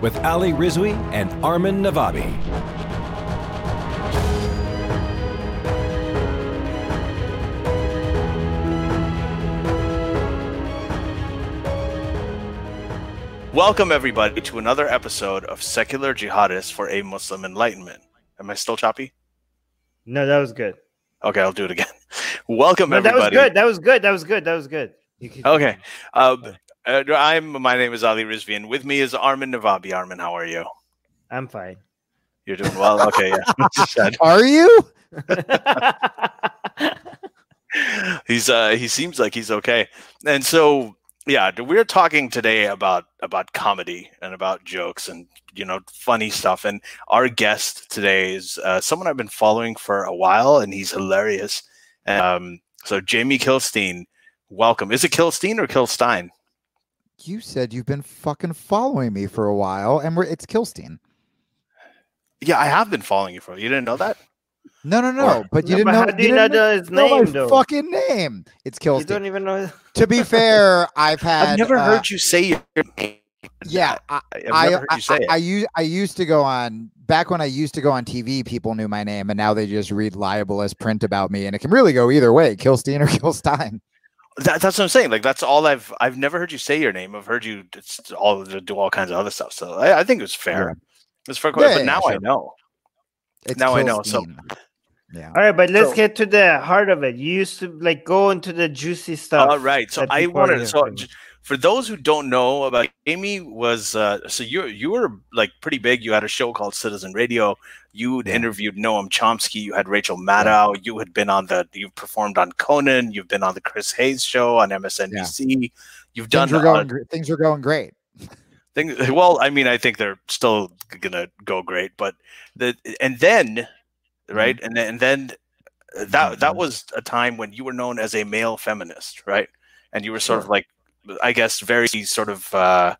with Ali Rizvi and Armin Navabi. Welcome, everybody, to another episode of Secular Jihadists for a Muslim Enlightenment. Am I still choppy? No, that was good. Okay, I'll do it again. Welcome, No, that was good. That was good. That was good. That was good. You could- Okay. Um, uh, I'm. My name is Ali Rizvi, and with me is Armin Navabi. Armin, how are you? I'm fine. You're doing well. Okay, yeah. Are you? he's uh he seems like he's okay and so yeah we're talking today about about comedy and about jokes and you know funny stuff and our guest today is uh, someone i've been following for a while and he's hilarious um so jamie kilstein welcome is it kilstein or kilstein You said you've been fucking following me for a while, and we're it's Kilstein. yeah i have been following you for you didn't know that No, no, no. Or- but you No, didn't know. how do you didn't know his know name, though? fucking name. It's Kilstein. you don't even know. to be fair, I've had. i've never uh, heard you say your name Yeah, I, i've I, never heard I, you say I, it I used I used to go on back when I used to go on TV. People knew my name, and now they just read libelous print about me, and it can really go either way: Kilstein or Kilstein. That, that's what I'm saying. Like that's all I've I've never heard you say your name. I've heard you just all do all kinds of other stuff. So I, I think it was fair. It's fair, Yeah, but yeah, now I know. It's Now I know, so- yeah. All right, but let's So- get to the heart of it. You used to like go into the juicy stuff. All right. So I people are wanted. So interested in. j- for those who don't know about Amy, was uh, so you you were like pretty big. You had a show called Citizen Radio. You Yeah. interviewed Noam Chomsky. You had Rachel Maddow. You had been on the. You've performed on Conan. You've been on the Chris Hayes show on MSNBC. You've done Things are uh, going. gr- things are going great. things well i mean i think they're still gonna go great but the and then right and then and then uh, that that Mhm. was a time when you were known as a male feminist right and you were sort of like i guess very sort of uh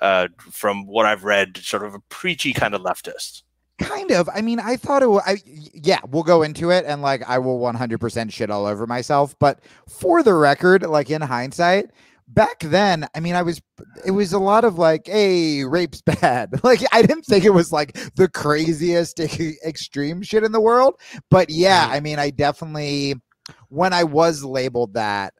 uh from what i've read sort of a preachy kind of leftist Kind of. I mean, I thought it was. I, yeah, we'll go into it, and like, I will 100% shit all over myself. But for the record, like in hindsight, back then, I mean, I was. It was a lot of like, "Hey, rape's bad." Like, I didn't think it was like the craziest extreme shit in the world. But yeah, I mean, I definitely, when I was labeled that,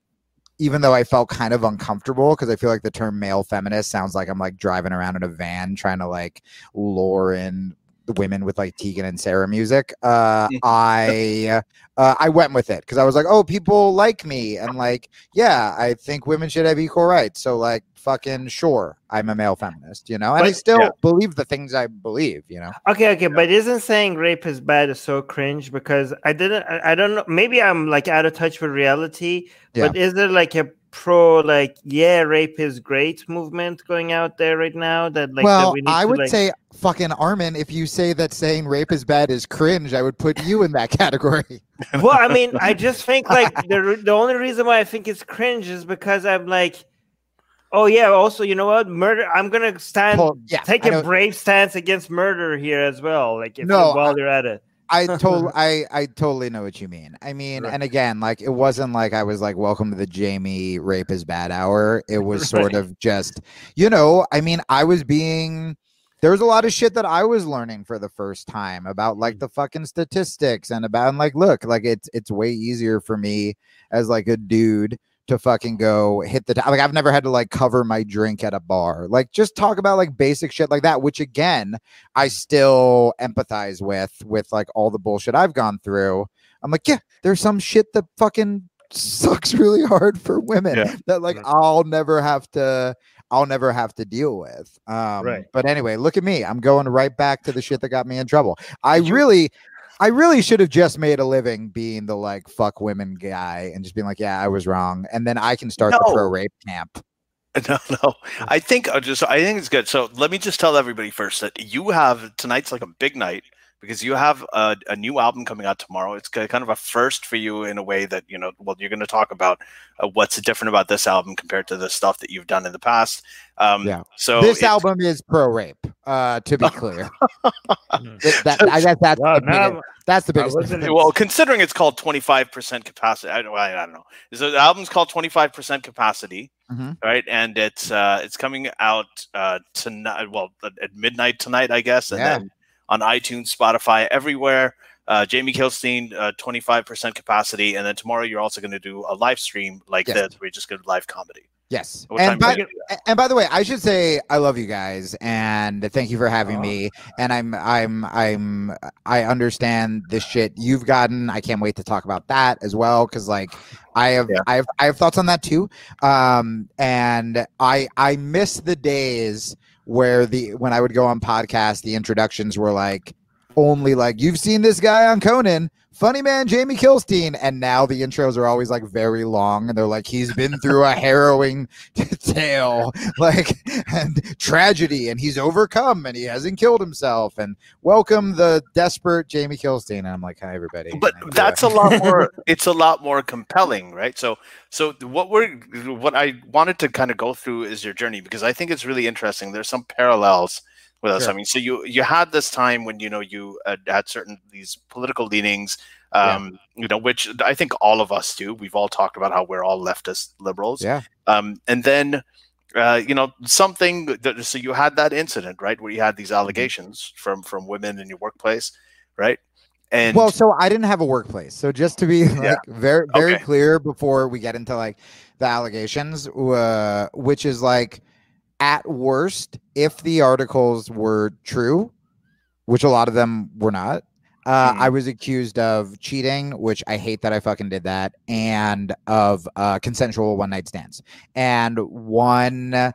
even though I felt kind of uncomfortable because I feel like the term male feminist sounds like I'm like driving around in a van trying to like lure in the women with like Tegan and Sara music. Uh, Mhm. I uh, I went with it because I was like, oh, people like me, and like, yeah, I think women should have equal rights. So like, fucking sure, I'm a male feminist, you know, and I still Yeah. believe the things I believe, you know. Okay, okay, but isn't saying rape is bad is so cringe because I didn't. I, I don't know. Maybe I'm like out of touch with reality. Yeah. But is there like a pro like yeah rape is great movement going out there right now that like that well, we need I to, would like- say fucking Armin. If you say that saying rape is bad is cringe, I would put you in that category. well, I mean, I just think like the the only reason why I think it's cringe is because I'm like, oh yeah. Also, you know what? Murder. I'm gonna stand, Well, yeah, take I a know- brave stance against murder here as well. Like, if No, while you're at it. I totally, I, I totally know what you mean. I mean, Right. and again, like it wasn't like I was like, "Welcome to the Jamie rape is bad hour." It was sort of just, you know, I mean, I was being. There was a lot of shit that I was learning for the first time about Mm. like the fucking statistics and about and like, look, like it's it's way easier for me as like a dude to fucking go hit the t- like I've never had to like cover my drink at a bar. Like just talk about like basic shit like that, which again, I still empathize with with like all the bullshit I've gone through. I'm like, yeah, there's some shit that fucking sucks really hard for women Yeah. that like Right. I'll never have to I'll never have to deal with. Um Right. but anyway, look at me. I'm going right back to the shit that got me in trouble. I really I really should have just made a living being the like fuck women guy and just being like, yeah, I was wrong. And then I can start the pro rape camp. No, no. I think I just I think it's good. So let me just tell everybody first that you have tonight's like a big night because you have a, a new album coming out tomorrow. It's kind of a first for you in a way that you know. Well, you're going to talk about uh, what's different about this album compared to the stuff that you've done in the past. Um, Yeah. So this it's- album is pro rape. Uh, to be clear, that, I guess that's Wow, the now- biggest, that's the biggest. wasn't- Well, considering it's called 25% capacity, I don't, I don't know. So the album's called 25% capacity, Mhm. right? And it's uh, it's coming out uh, tonight. Well, at at midnight tonight, I guess, and Yeah. then on iTunes, Spotify, everywhere. Uh, Jamie Kilstein, uh, 25% capacity, and then tomorrow you're also going to do a live stream like Yes. this. We're just going to live comedy. Yes. What And by, you gonna do that? and by the way, I should say I love you guys and thank you for having Aw. me. And I'm I'm I'm I understand the shit you've gotten. I can't wait to talk about that as well because like I have Yeah. I have I have thoughts on that too. Um and I I miss the days where the when I would go on podcasts, the introductions were like only like you've seen this guy on Conan, funny man Jamie Kilstein, and now the intros are always like very long, and they're like he's been through a harrowing tale, like and tragedy, and he's overcome, and he hasn't killed himself, and welcome the desperate Jamie Kilstein. And I'm like, hi everybody. but that's a lot more it's a lot more compelling right so so what we're what i wanted to kind of go through is your journey because i think it's really interesting there's some parallels with us Sure. i mean so you you had this time when you know you uh, had certain these political leanings Yeah. um you know which i think all of us do we've all talked about how we're all leftist liberals yeah, um and then uh, you know something that, so you had that incident right where you had Mm-hmm. these allegations from from women in your workplace right and well, so I didn't have a workplace. So just to be like very very Okay. clear before we get into like the allegations, uh, which is like at worst, if the articles were true, which a lot of them were not. Uh, Mhm. I was accused of cheating, which I hate that I fucking did that, and of uh, consensual one night stands. And one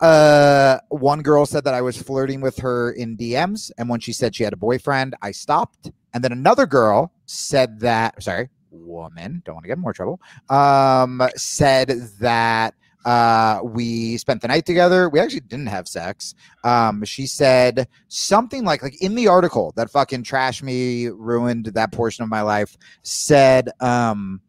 uh one girl said that I was flirting with her in DMs and when she said she had a boyfriend I stopped and then another girl said that sorry woman don't want to get in more trouble um said that uh we spent the night together we actually didn't have sex um she said something like like in the article that fucking trashed me ruined that portion of my life said um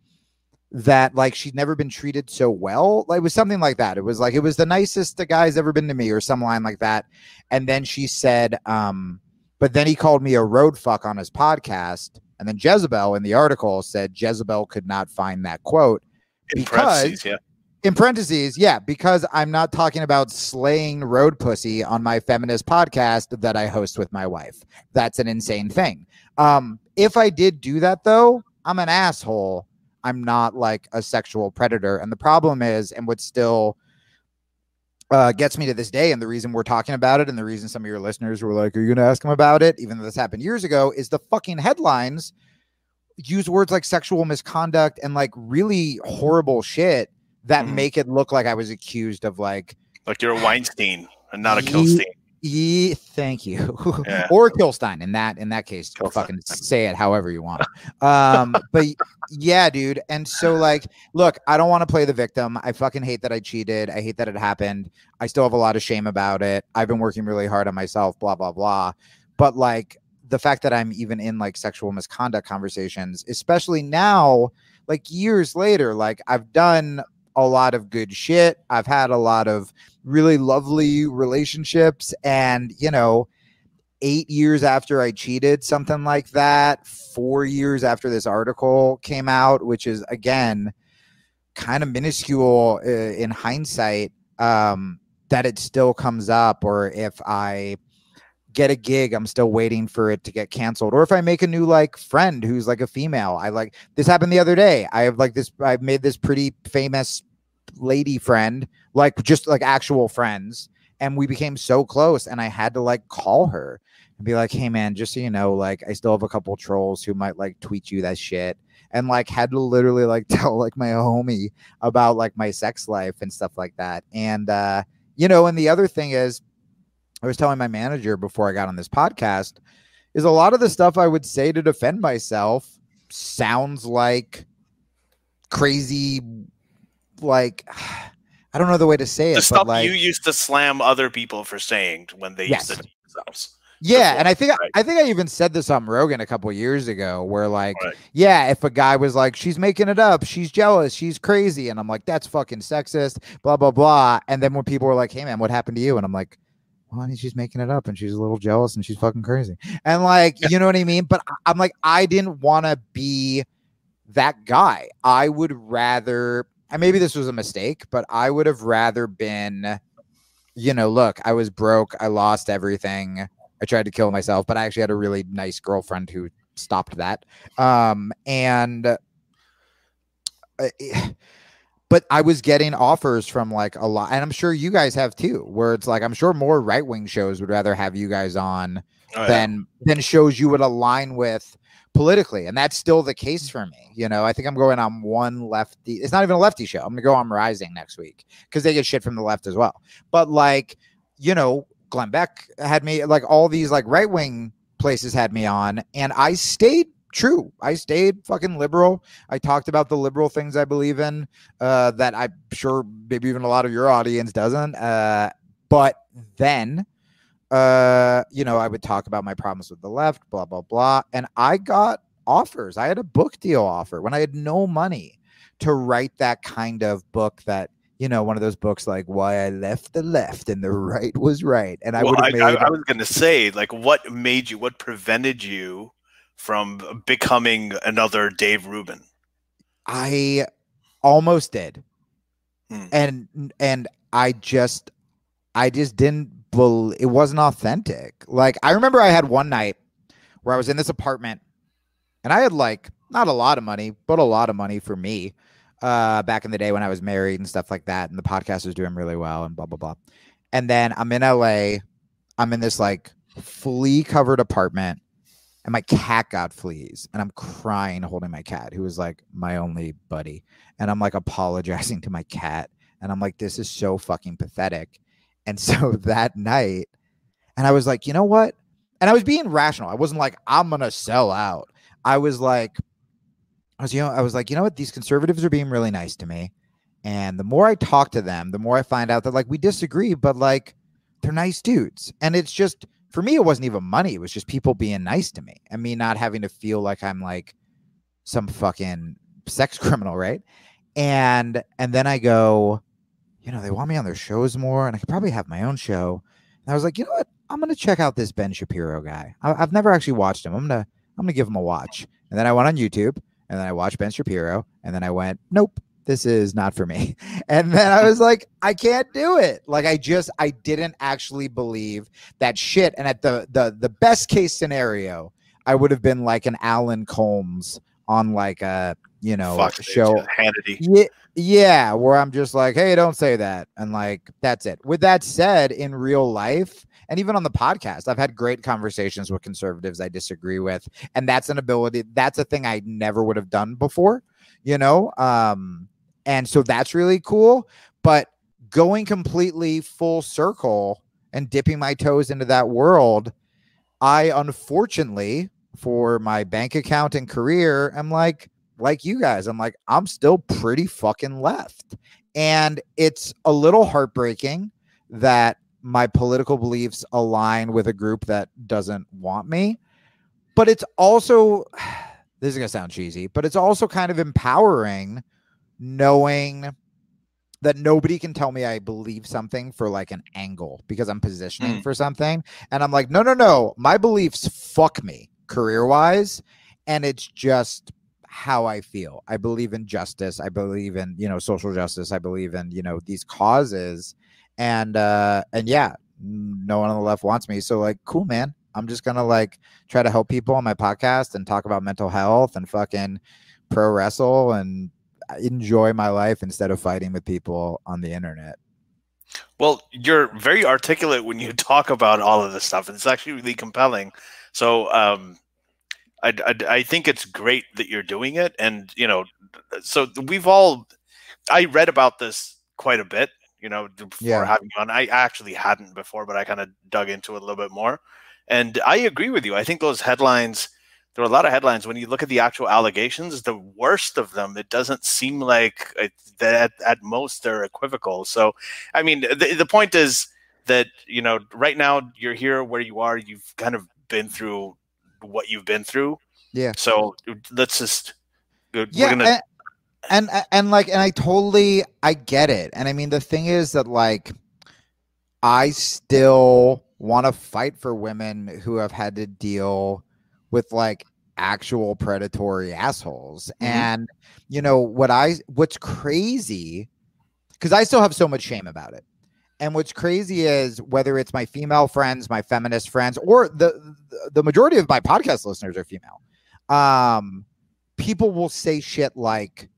that like she'd never been treated so well. Like, it was something like that. It was like it was the nicest the guy's ever been to me, or some line like that. And then she said, um, but then he called me a road fuck on his podcast. And then Jezebel in the article said Jezebel could not find that quote in because- yeah in parentheses, yeah, because I'm not talking about slaying road pussy on my feminist podcast that I host with my wife. That's an insane thing. Um, if I did do that though, I'm an asshole. I'm not like a sexual predator. And the problem is, and what still uh, gets me to this day, and the reason we're talking about it, and the reason some of your listeners were like, Are you going to ask him about it? Even though this happened years ago, is the fucking headlines use words like sexual misconduct and like really horrible shit that Mhm. make it look like I was accused of like, Like you're a Weinstein and not a Ye- Kilstein. yeah, thank you, Yeah. or Kilstein in that in that case. Kilstein. Fucking say it however you want. Um, but yeah, dude. And so like, look, I don't want to play the victim. I fucking hate that I cheated. I hate that it happened. I still have a lot of shame about it. I've been working really hard on myself. Blah blah blah. But like the fact that I'm even in like sexual misconduct conversations, especially now, like years later, like I've done a lot of good shit. I've had a lot of really lovely relationships. And, you know, eight years after I cheated, something like that, four years after this article came out, which is again kind of minuscule uh, in hindsight, um, that it still comes up, or if I get a gig, I'm still waiting for it to get canceled. Or if I make a new like friend who's like a female, I like this happened the other day. I have like this, I've made this pretty famous lady friend, like just like actual friends. And we became so close, and I had to like call her and be like, hey man, just so you know, like I still have a couple trolls who might like tweet you that shit. And like had to literally like tell like my homie about like my sex life and stuff like that. And uh, you know, and the other thing is I was telling my manager before I got on this podcast is a lot of the stuff I would say to defend myself sounds like crazy, like I don't know the way to say it. The stuff but like you used to slam other people for saying when they Yes. used to do themselves. Yeah, before, and I think right. I think I even said this on Rogan a couple years ago, where like, Right. yeah, if a guy was like, "She's making it up, she's jealous, she's crazy," and I'm like, "That's fucking sexist," blah blah blah. And then when people were like, "Hey man, what happened to you?" and I'm like, "Well, honey, she's making it up, and she's a little jealous, and she's fucking crazy," and like, you know what I mean? But I'm like, I didn't want to be that guy. I would rather, and maybe this was a mistake, but I would have rather been, you know, look, I was broke, I lost everything. I tried to kill myself, but I actually had a really nice girlfriend who stopped that. Um, and uh, eh, but I was getting offers from like a lot, and I'm sure you guys have too, where it's like I'm sure more right wing shows would rather have you guys on Oh, yeah. than than shows you would align with politically, and that's still the case for me. You know, I think I'm going on one lefty. It's not even a lefty show. I'm gonna go on Rising next week because they get shit from the left as well. But like, you know, Glenn Beck had me like all these like right wing places had me on, and I stayed true. I stayed fucking liberal. I talked about the liberal things I believe in uh, that I'm sure maybe even a lot of your audience doesn't. Uh, but then, uh, you know, I would talk about my problems with the left, blah blah blah, and I got offers. I had a book deal offer when I had no money to write that kind of book that you know, one of those books like Why I Left the Left and the Right Was Right. And I well, would I, have made I, I was going to say, like, what made you, what prevented you from becoming another Dave Rubin? I almost did. Hmm. And and I just I just didn't bel it wasn't authentic. Like I remember I had one night where I was in this apartment and I had like not a lot of money, but a lot of money for me uh back in the day when I was married and stuff like that and the podcast was doing really well and blah blah blah. And then I'm in LA. I'm in this like flea covered apartment and my cat got fleas and I'm crying holding my cat who was like my only buddy and I'm like apologizing to my cat and I'm like this is so fucking pathetic. And so that night and I was like, "You know what?" And I was being rational. I wasn't like I'm to sell out. I was like I was you know I was like, "You know what? These conservatives are being really nice to me." And the more I talk to them, the more I find out that like we disagree, but like they're nice dudes. And it's just for me, it wasn't even money. It was just people being nice to me and me not having to feel like I'm like some fucking sex criminal, right? And and then I go, you know, they want me on their shows more, and I could probably have my own show. And I was like, you know what? I'm gonna check out this Ben Shapiro guy. I, I've never actually watched him. I'm gonna I'm gonna give him a watch. And then I went on YouTube, and then I watched Ben Shapiro, and then I went, nope, this is not for me. And then I was like, I can't do it. Like I just I didn't actually believe that shit. And at the the the best case scenario, I would have been like an Alan Colmes on like a you know Fuck show. Hannity. Yeah, yeah, where I'm just like, hey, don't say that. And like, that's it. With that said, in real life, and even on the podcast, I've had great conversations with conservatives I disagree with. And that's an ability, that's a thing I never would have done before, you know? Um, and so that's really cool. But going completely full circle and dipping my toes into that world, I unfortunately, for my bank account and career, I'm like, like you guys, I'm like, I'm still pretty fucking left. And it's a little heartbreaking that my political beliefs align with a group that doesn't want me. But it's also, this is going to sound cheesy, but it's also kind of empowering knowing that nobody can tell me I believe something for like an angle because I'm positioning Mm. for something. And I'm like, no, no, no. My beliefs fuck me career wise. And it's just how I feel. I believe in justice. I believe in, you know, social justice. I believe in, you know, these causes. And uh and yeah, no one on the left wants me. So like, cool, man. I'm just gonna like try to help people on my podcast and talk about mental health and fucking pro wrestle and enjoy my life instead of fighting with people on the internet. Well, you're very articulate when you talk about all of this stuff. and It's actually really compelling. So, um, I, I, I think it's great that you're doing it. And, you know, so we've all, I read about this quite a bit, you know, before Yeah. having on. I actually hadn't before, but I kind of dug into it a little bit more. And I agree with you. I think those headlines there were a lot of headlines. When you look at the actual allegations, the worst of them, it doesn't seem like it, that at most they're equivocal. So, I mean, the, the point is that you know, right now you're here where you are. You've kind of been through what you've been through. Yeah. So let's just. We're yeah, gonna, and, and and like, and I totally I get it. And I mean, the thing is that like, I still want to fight for women who have had to deal with like actual predatory assholes. Mhm. And you know what I what's crazy because I still have so much shame about it. And what's crazy is whether it's my female friends, my feminist friends, or the the majority of my podcast listeners are female. Um, people will say shit like,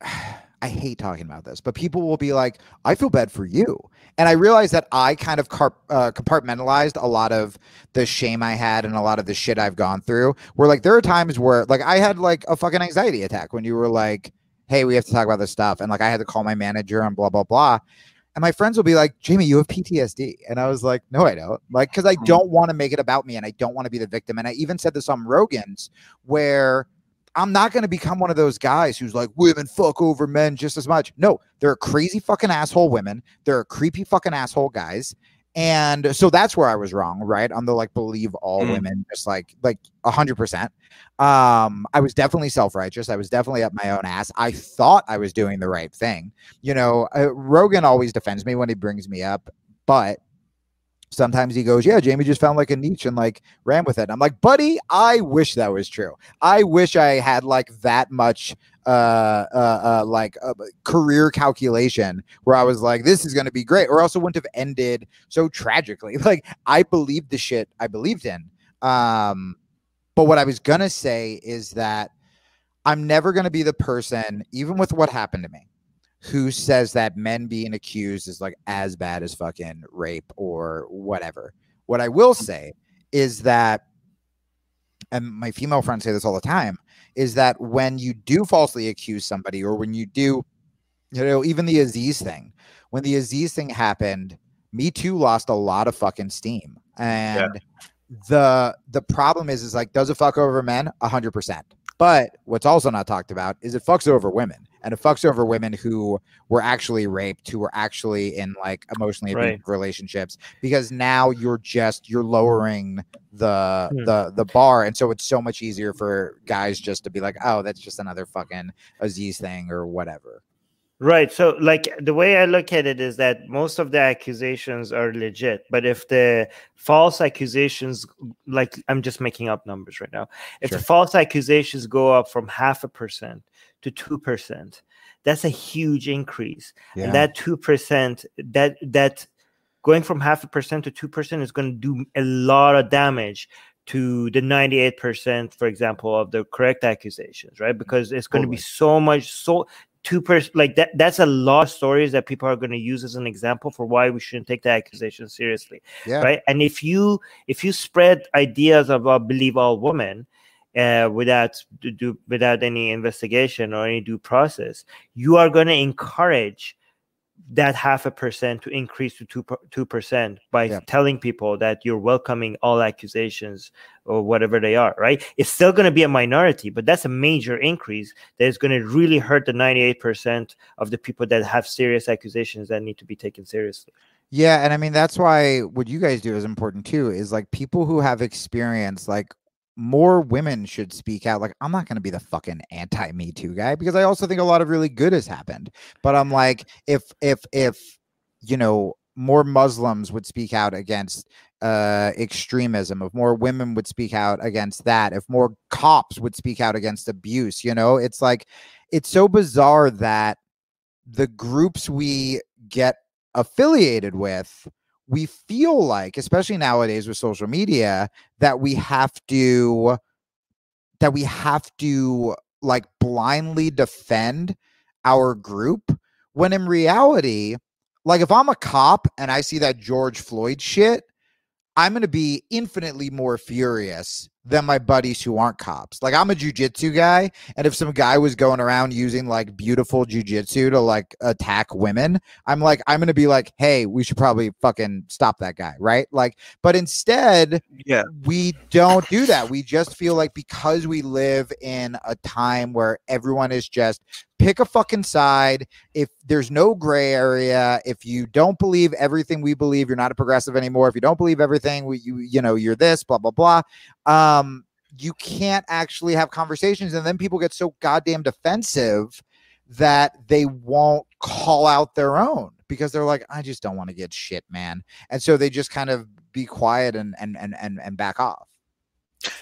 I hate talking about this, but people will be like, I feel bad for you. And I realize that I kind of car- uh, compartmentalized a lot of the shame I had and a lot of the shit I've gone through. Where like there are times where like I had like a fucking anxiety attack when you were like, hey, we have to talk about this stuff. And like I had to call my manager and blah, blah, blah. And my friends will be like, Jamie, you have PTSD. And I was like, no, I don't. Like, because I hmm. don't want to make it about me and I don't want to be the victim. And I even said this on Rogan's where I'm not going to become one of those guys who's like, women fuck over men just as much. No, there are crazy fucking asshole women. There are creepy fucking asshole guys. And so that's where I was wrong, right? On the like believe all Mm. women, just like like a hundred percent. Um, I was definitely self-righteous. I was definitely up my own ass. I thought I was doing the right thing. You know, uh, Rogan always defends me when he brings me up, but sometimes he goes, "Yeah, Jamie just found like a niche and like ran with it." I'm like, "Buddy, I wish that was true. I wish I had like that much uh uh, uh like uh, career calculation where I was like, this is going to be great, or else it wouldn't have ended so tragically. Like I believed the shit I believed in. Um, but what I was gonna say is that I'm never gonna be the person, even with what happened to me, who says that men being accused is like as bad as fucking rape or whatever. What I will say is that, and my female friends say this all the time, is that when you do falsely accuse somebody, or when you do, you know, even the Aziz thing, when the Aziz thing happened, Me Too lost a lot of fucking steam. And the the problem is, is like, does it fuck over men? A hundred percent. But what's also not talked about is it fucks over women, and it fucks over women who were actually raped, who were actually in like emotionally abusive Right. relationships, because now you're just you're lowering the Hmm. the the bar, and so it's so much easier for guys just to be like, oh, that's just another fucking Aziz thing or whatever. Right. So, like, the way I look at it is that most of the accusations are legit. But if the false accusations, like, I'm just making up numbers right now, if Sure. the false accusations go up from half a percent to 2%, that's a huge increase. Yeah. And that 2%, that, that going from half a percent to 2% is going to do a lot of damage to the 98% for example of the correct accusations right because it's going to be so much so two percent like that that's a lot of stories that people are going to use as an example for why we shouldn't take the accusation seriously yeah. right and if you if you spread ideas about believe all women uh, without do, without any investigation or any due process you are going to encourage that half a percent to increase to two two percent by Yeah. telling people that you're welcoming all accusations or whatever they are right it's still going to be a minority but that's a major increase that is going to really hurt the 98% of the people that have serious accusations that need to be taken seriously Yeah, and I mean that's why what you guys do is important too. Is like people who have experience, like more women should speak out. Like I'm not going to be the fucking anti Me Too guy because I also think a lot of really good has happened. But I'm like, if if if you know more Muslims would speak out against uh extremism, if more women would speak out against that, if more cops would speak out against abuse, you know, it's like it's so bizarre that the groups we get affiliated with, we feel like, especially nowadays with social media, that we have to that we have to like blindly defend our group when in reality, like if I'm a cop and I see that George Floyd shit, I'm going to be infinitely more furious than my buddies who aren't cops. Like I'm a jujitsu guy, and if some guy was going around using like beautiful jujitsu to like attack women, I'm like, I'm gonna be like, hey, we should probably fucking stop that guy, right? Like, but instead, Yeah. we don't do that. We just feel like because we live in a time where everyone is just pick a fucking side. If there's no gray area, if you don't believe everything we believe, you're not a progressive anymore. If you don't believe everything, we, you you know you're this, blah blah blah. Um, you can't actually have conversations, and then people get so goddamn defensive that they won't call out their own because they're like, I just don't want to get shit, man, and so they just kind of be quiet and and and and, and back off.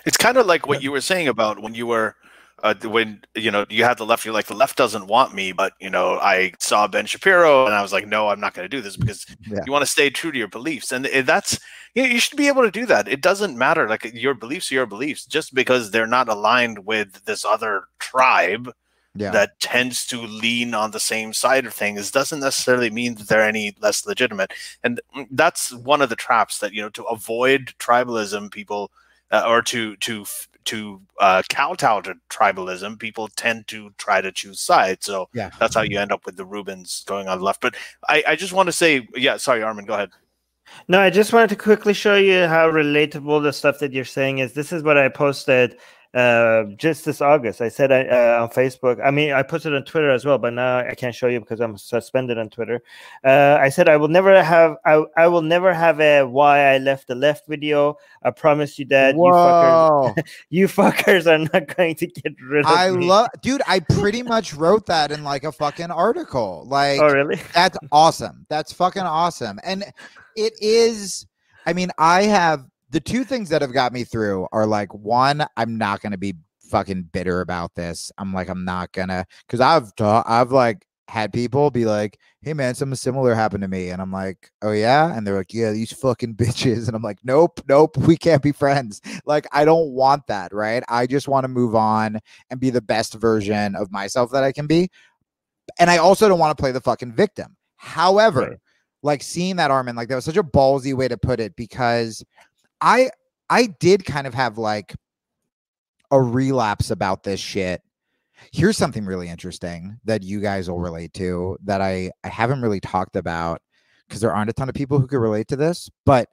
It's kind of like what you were saying about when you were uh, when you know you had the left. You're like the left doesn't want me, but you know I saw Ben Shapiro and I was like, no, I'm not going to do this because Yeah. you want to stay true to your beliefs, and that's you, know, you should be able to do that. It doesn't matter. Like your beliefs are your beliefs, just because they're not aligned with this other tribe Yeah. that tends to lean on the same side of things doesn't necessarily mean that they're any less legitimate and mm, that's one of the traps that you know to avoid tribalism people uh, or to to f- to uh, kowtow to tribalism people tend to try to choose sides so Yeah. that's how you end up with the Rubins going on the left but i i just want to say yeah sorry armin go ahead No, I just wanted to quickly show you how relatable the stuff that you're saying is. This is what I posted uh, just this August. I said I, uh, on Facebook. I mean, I posted on Twitter as well, but now I can't show you because I'm suspended on Twitter. Uh, I said I will never have. I, I will never have a why I left the left video. I promise you that. You fuckers, Whoa. you fuckers are not going to get rid of I me. love, dude. I pretty much wrote that in like a fucking article. Like, Oh, really? that's awesome. That's fucking awesome. And it is, I mean, I have the two things that have got me through are like, one, I'm not to be fucking bitter about this. I'm like, I'm not gonna, because I've, ta- I've like had people be like, hey man, something similar happened to me. And I'm like, oh yeah. And they're like, yeah, these fucking bitches. And I'm like, nope, nope, we can't be friends. Like, I don't want that, right? I just want to move on and be the best version of myself that I can be. And I also don't want to play the fucking victim. However, Right. like seeing that Armin, like that was such a ballsy way to put it because I I did kind of have like a relapse about this shit. Here's something really interesting that you guys will relate to that I I haven't really talked about because there aren't a ton of people who could relate to this, but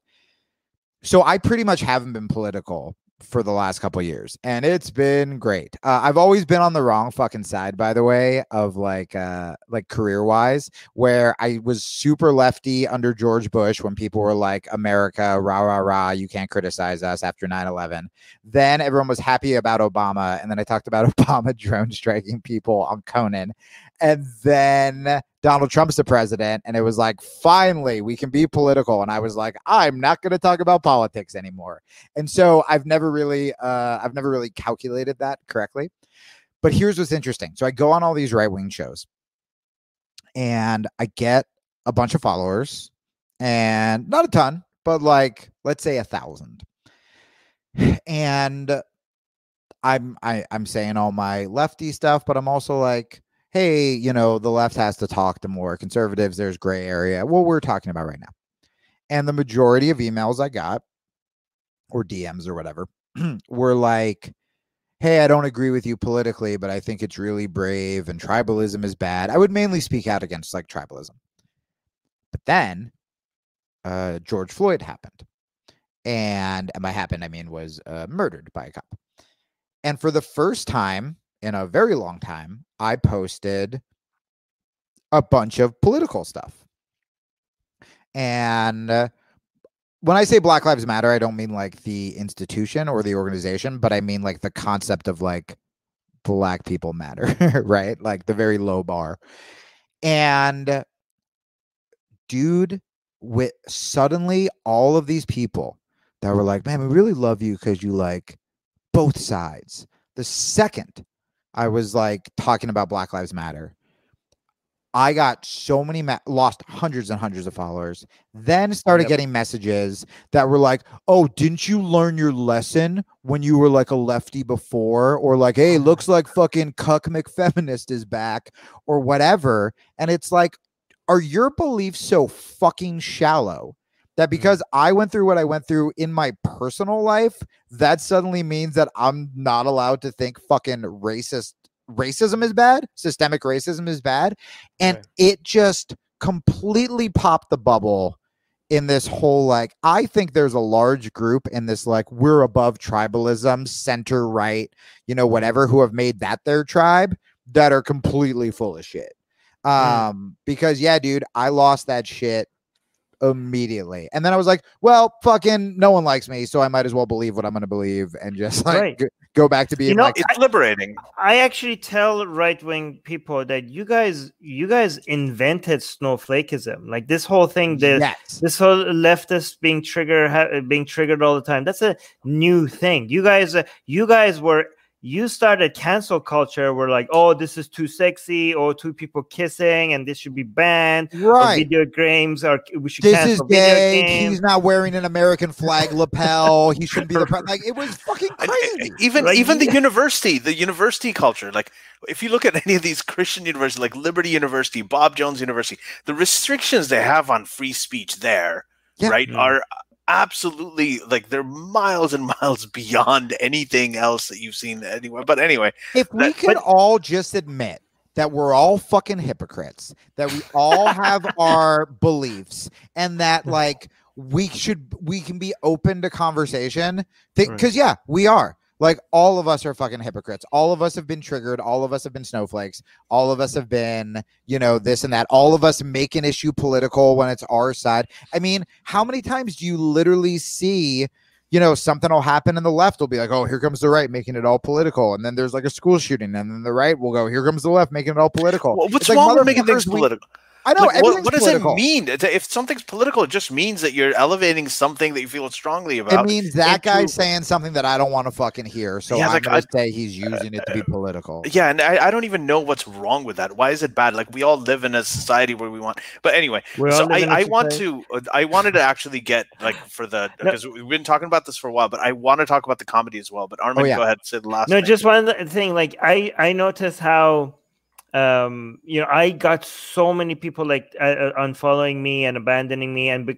so I pretty much haven't been political for the last couple years and it's been great. Uh, I've always been on the wrong fucking side by the way of like uh like career wise where I was super lefty under George Bush when people were like America rah rah rah you can't criticize us after 9/11. Then everyone was happy about Obama and then I talked about Obama drone striking people on Conan and then Donald Trump's the president, and it was like, finally, we can be political. And I was like, I'm not going to talk about politics anymore. And so I've never really, uh, I've never really calculated that correctly. But here's what's interesting. So I go on all these right wing shows, and I get a bunch of followers, and not a ton, but like let's say a thousand. And I'm I, I'm saying all my lefty stuff, but I'm also like, hey, you know, the left has to talk to more conservatives. There's gray area. What we're talking about right now. And the majority of emails I got, or DMs or whatever, were like, hey, I don't agree with you politically, but I think it's really brave and tribalism is bad. I would mainly speak out against like tribalism. But then uh, George Floyd happened. And, by happened, I mean was uh, murdered by a cop. And for the first time in a very long time, I posted a bunch of political stuff. And uh, when I say Black Lives Matter, I don't mean like the institution or the organization, but I mean like the concept of like black people matter, right? Like the very low bar. And dude, with suddenly all of these people that were like, man, we really love you because you like both sides. The second I was like talking about Black Lives Matter, I got so many, ma- lost hundreds and hundreds of followers. Then started Yep. getting messages that were like, "Oh, didn't you learn your lesson when you were like a lefty before?" Or like, "Hey, uh-huh. looks like fucking cuck McFeminist is back," or whatever. And it's like, are your beliefs so fucking shallow that mm-hmm. because I went through what I went through in my personal life, that suddenly means that I'm not allowed to think fucking racist racism is bad, systemic racism is bad. And Right. it just completely popped the bubble in this whole like I think there's a large group in this like we're above tribalism, center right, you know, mm-hmm. whatever who have made that their tribe that are completely full of shit. Mm. Um because yeah, dude, I lost that shit immediately. And then I was like, well, fucking no one likes me, so I might as well believe what I'm going to believe and just like Right. g- go back to being know, like It's liberating. I actually tell right wing people that you guys you guys invented snowflakeism. Like this whole thing, the yes. this whole leftist being trigger ha- being triggered all the time. That's a new thing. You guys, uh, you guys were you started cancel culture. We're like, oh, this is too sexy, or two people kissing, and this should be banned. Or Right. video games, or we should This is cancel video gay. games. He's not wearing an American flag lapel. He shouldn't be the pre- like. It was fucking And, crazy. even Like, even the yeah. university, the university culture, like if you look at any of these Christian universities, like Liberty University, Bob Jones University, the restrictions they have on free speech there, Yeah. right, Mm. are absolutely like they're miles and miles beyond anything else that you've seen anywhere. But anyway, If we That- could all just admit that we're all fucking hypocrites, that we all have our beliefs, and that mm. like we should we can be open to conversation. Right. Because yeah, we are. Like all of us are fucking hypocrites. All of us have been triggered. All of us have been snowflakes. All of us have been, you know, this and that. All of us make an issue political when it's our side. I mean, how many times do you literally see, you know, something will happen and the left will be like, oh, here comes the right, making it all political. And then there's like a school shooting, and then the right will go, here comes the left, making it all political. wh- what's It's like, wrong with making things motherfuckers, we- political? I know Like, what, what does political. it mean? If something's political, it just means that you're elevating something that you feel strongly about. It means that into- guy's saying something that I don't want to fucking hear. So Yeah, I'm like, gonna I- say he's using it to be political. Yeah, and I, I don't even know what's wrong with that. Why is it bad? Like we all live in a society where we want. But anyway, We all so live I, in a I want to. uh, I wanted to actually get like for the No. because we've been talking about this for a while, but I want to talk about the comedy as well. But Armin, Oh, yeah. go ahead, say the last. no thing. just one thing like i i noticed how um you know i got so many people like uh, uh, unfollowing me and abandoning me and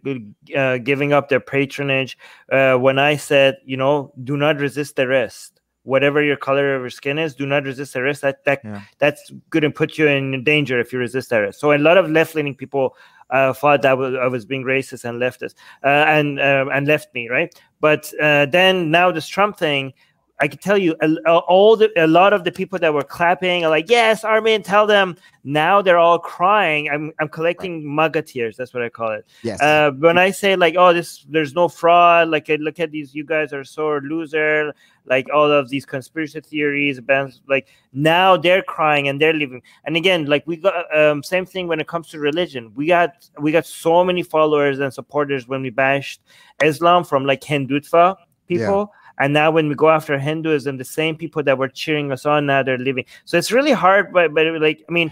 uh, giving up their patronage uh, when i said you know do not resist the rest. Whatever your color of your skin is do not resist the rest. That that Yeah. that's going to put you in danger if you resist the rest. So a lot of left-leaning people uh, thought that was, I was being racist and leftist uh, and um, and left me right? But uh, then now this Trump thing I can tell you, all the, a lot of the people that were clapping are like, "Yes, Armin, tell them." Now they're all crying. I'm I'm collecting MAGA tears. That's what I call it. Yes. Uh, when I say like, "Oh, this there's no fraud," like, I look at these, you guys are so loser. Like all of these conspiracy theories, bands, like now they're crying and they're leaving. And again, like we got um, same thing when it comes to religion. We got we got so many followers and supporters when we bashed Islam from like Hindutva people. And now when we go after Hinduism, the same people that were cheering us on now they're leaving. So it's really hard, but but like I mean,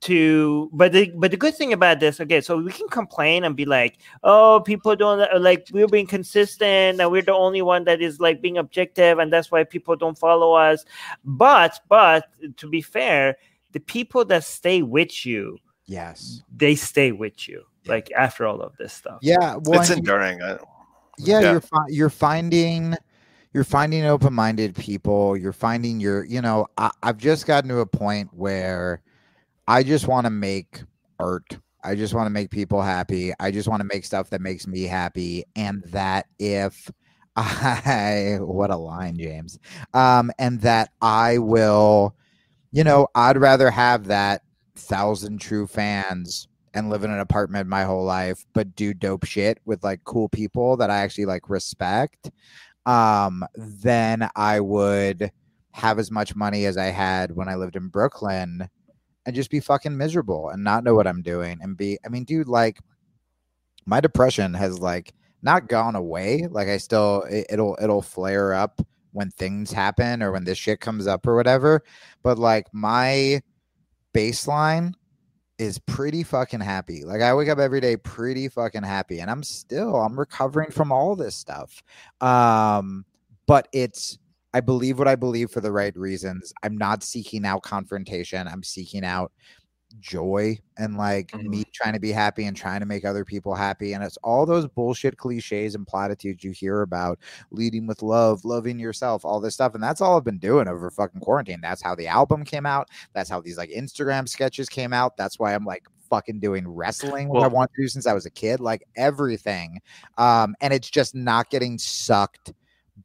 to but the but the good thing about this, okay, so we can complain and be like, oh, people don't uh, like we're being consistent and we're the only one that is like being objective, and that's why people don't follow us. But but to be fair, the people that stay with you, yes. they stay with you. Like after all of this stuff. Yeah. Well, it's and- enduring. Yeah, Yeah. you're fi- you're finding you're finding open-minded people you're finding your you know I, i've just gotten to a point where i just want to make art. I just want to make people happy. I just want to make stuff that makes me happy. And that if i what a line james. Um and that i will you know i'd rather have that thousand true fans and live in an apartment my whole life, but do dope shit with like cool people that I actually like respect, um, then I would have as much money as I had when I lived in Brooklyn and just be fucking miserable and not know what I'm doing and be I mean, dude, like my depression has like not gone away. Like I still it, it'll it'll flare up when things happen or when this shit comes up or whatever. But like my baseline is pretty fucking happy. Like I wake up every day pretty fucking happy and I'm still I'm recovering from all this stuff. Um but it's I believe what I believe for the right reasons. I'm not seeking out confrontation. I'm seeking out joy and like Mhm. me trying to be happy and trying to make other people happy. And it's all those bullshit cliches and platitudes you hear about leading with love, loving yourself, all this stuff. And that's all I've been doing over fucking quarantine. That's how the album came out. That's how these like Instagram sketches came out. That's why I'm like fucking doing wrestling, which I want to do since I was a kid, like everything. Um, and it's just not getting sucked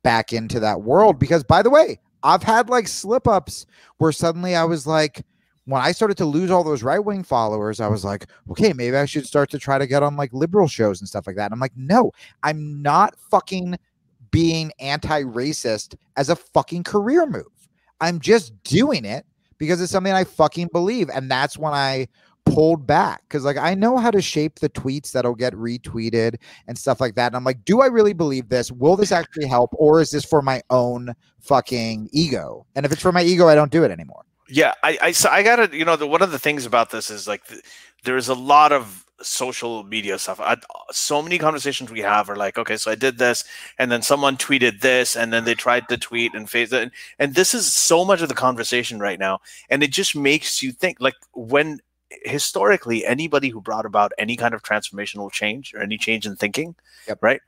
back into that world because by the way, I've had like slip ups where suddenly I was like, when I started to lose all those right wing followers, I was like, okay, maybe I should start to try to get on like liberal shows and stuff like that. And I'm like, no, I'm not fucking being anti racist as a fucking career move. I'm just doing it because it's something I fucking believe. And that's when I pulled back because like I know how to shape the tweets that'll get retweeted and stuff like that. And I'm like, do I really believe this? Will this actually help? Or is this for my own fucking ego? And if it's for my ego, I don't do it anymore. Yeah, I, I, so I gotta, you know, the, one of the things about this is like th- there's a lot of social media stuff. I, so many conversations we have are like, okay, so I did this, and then someone tweeted this, and then they tried to tweet and face it, and, and this is so much of the conversation right now, and it just makes you think like when historically anybody who brought about any kind of transformational change or any change in thinking, Yep. right?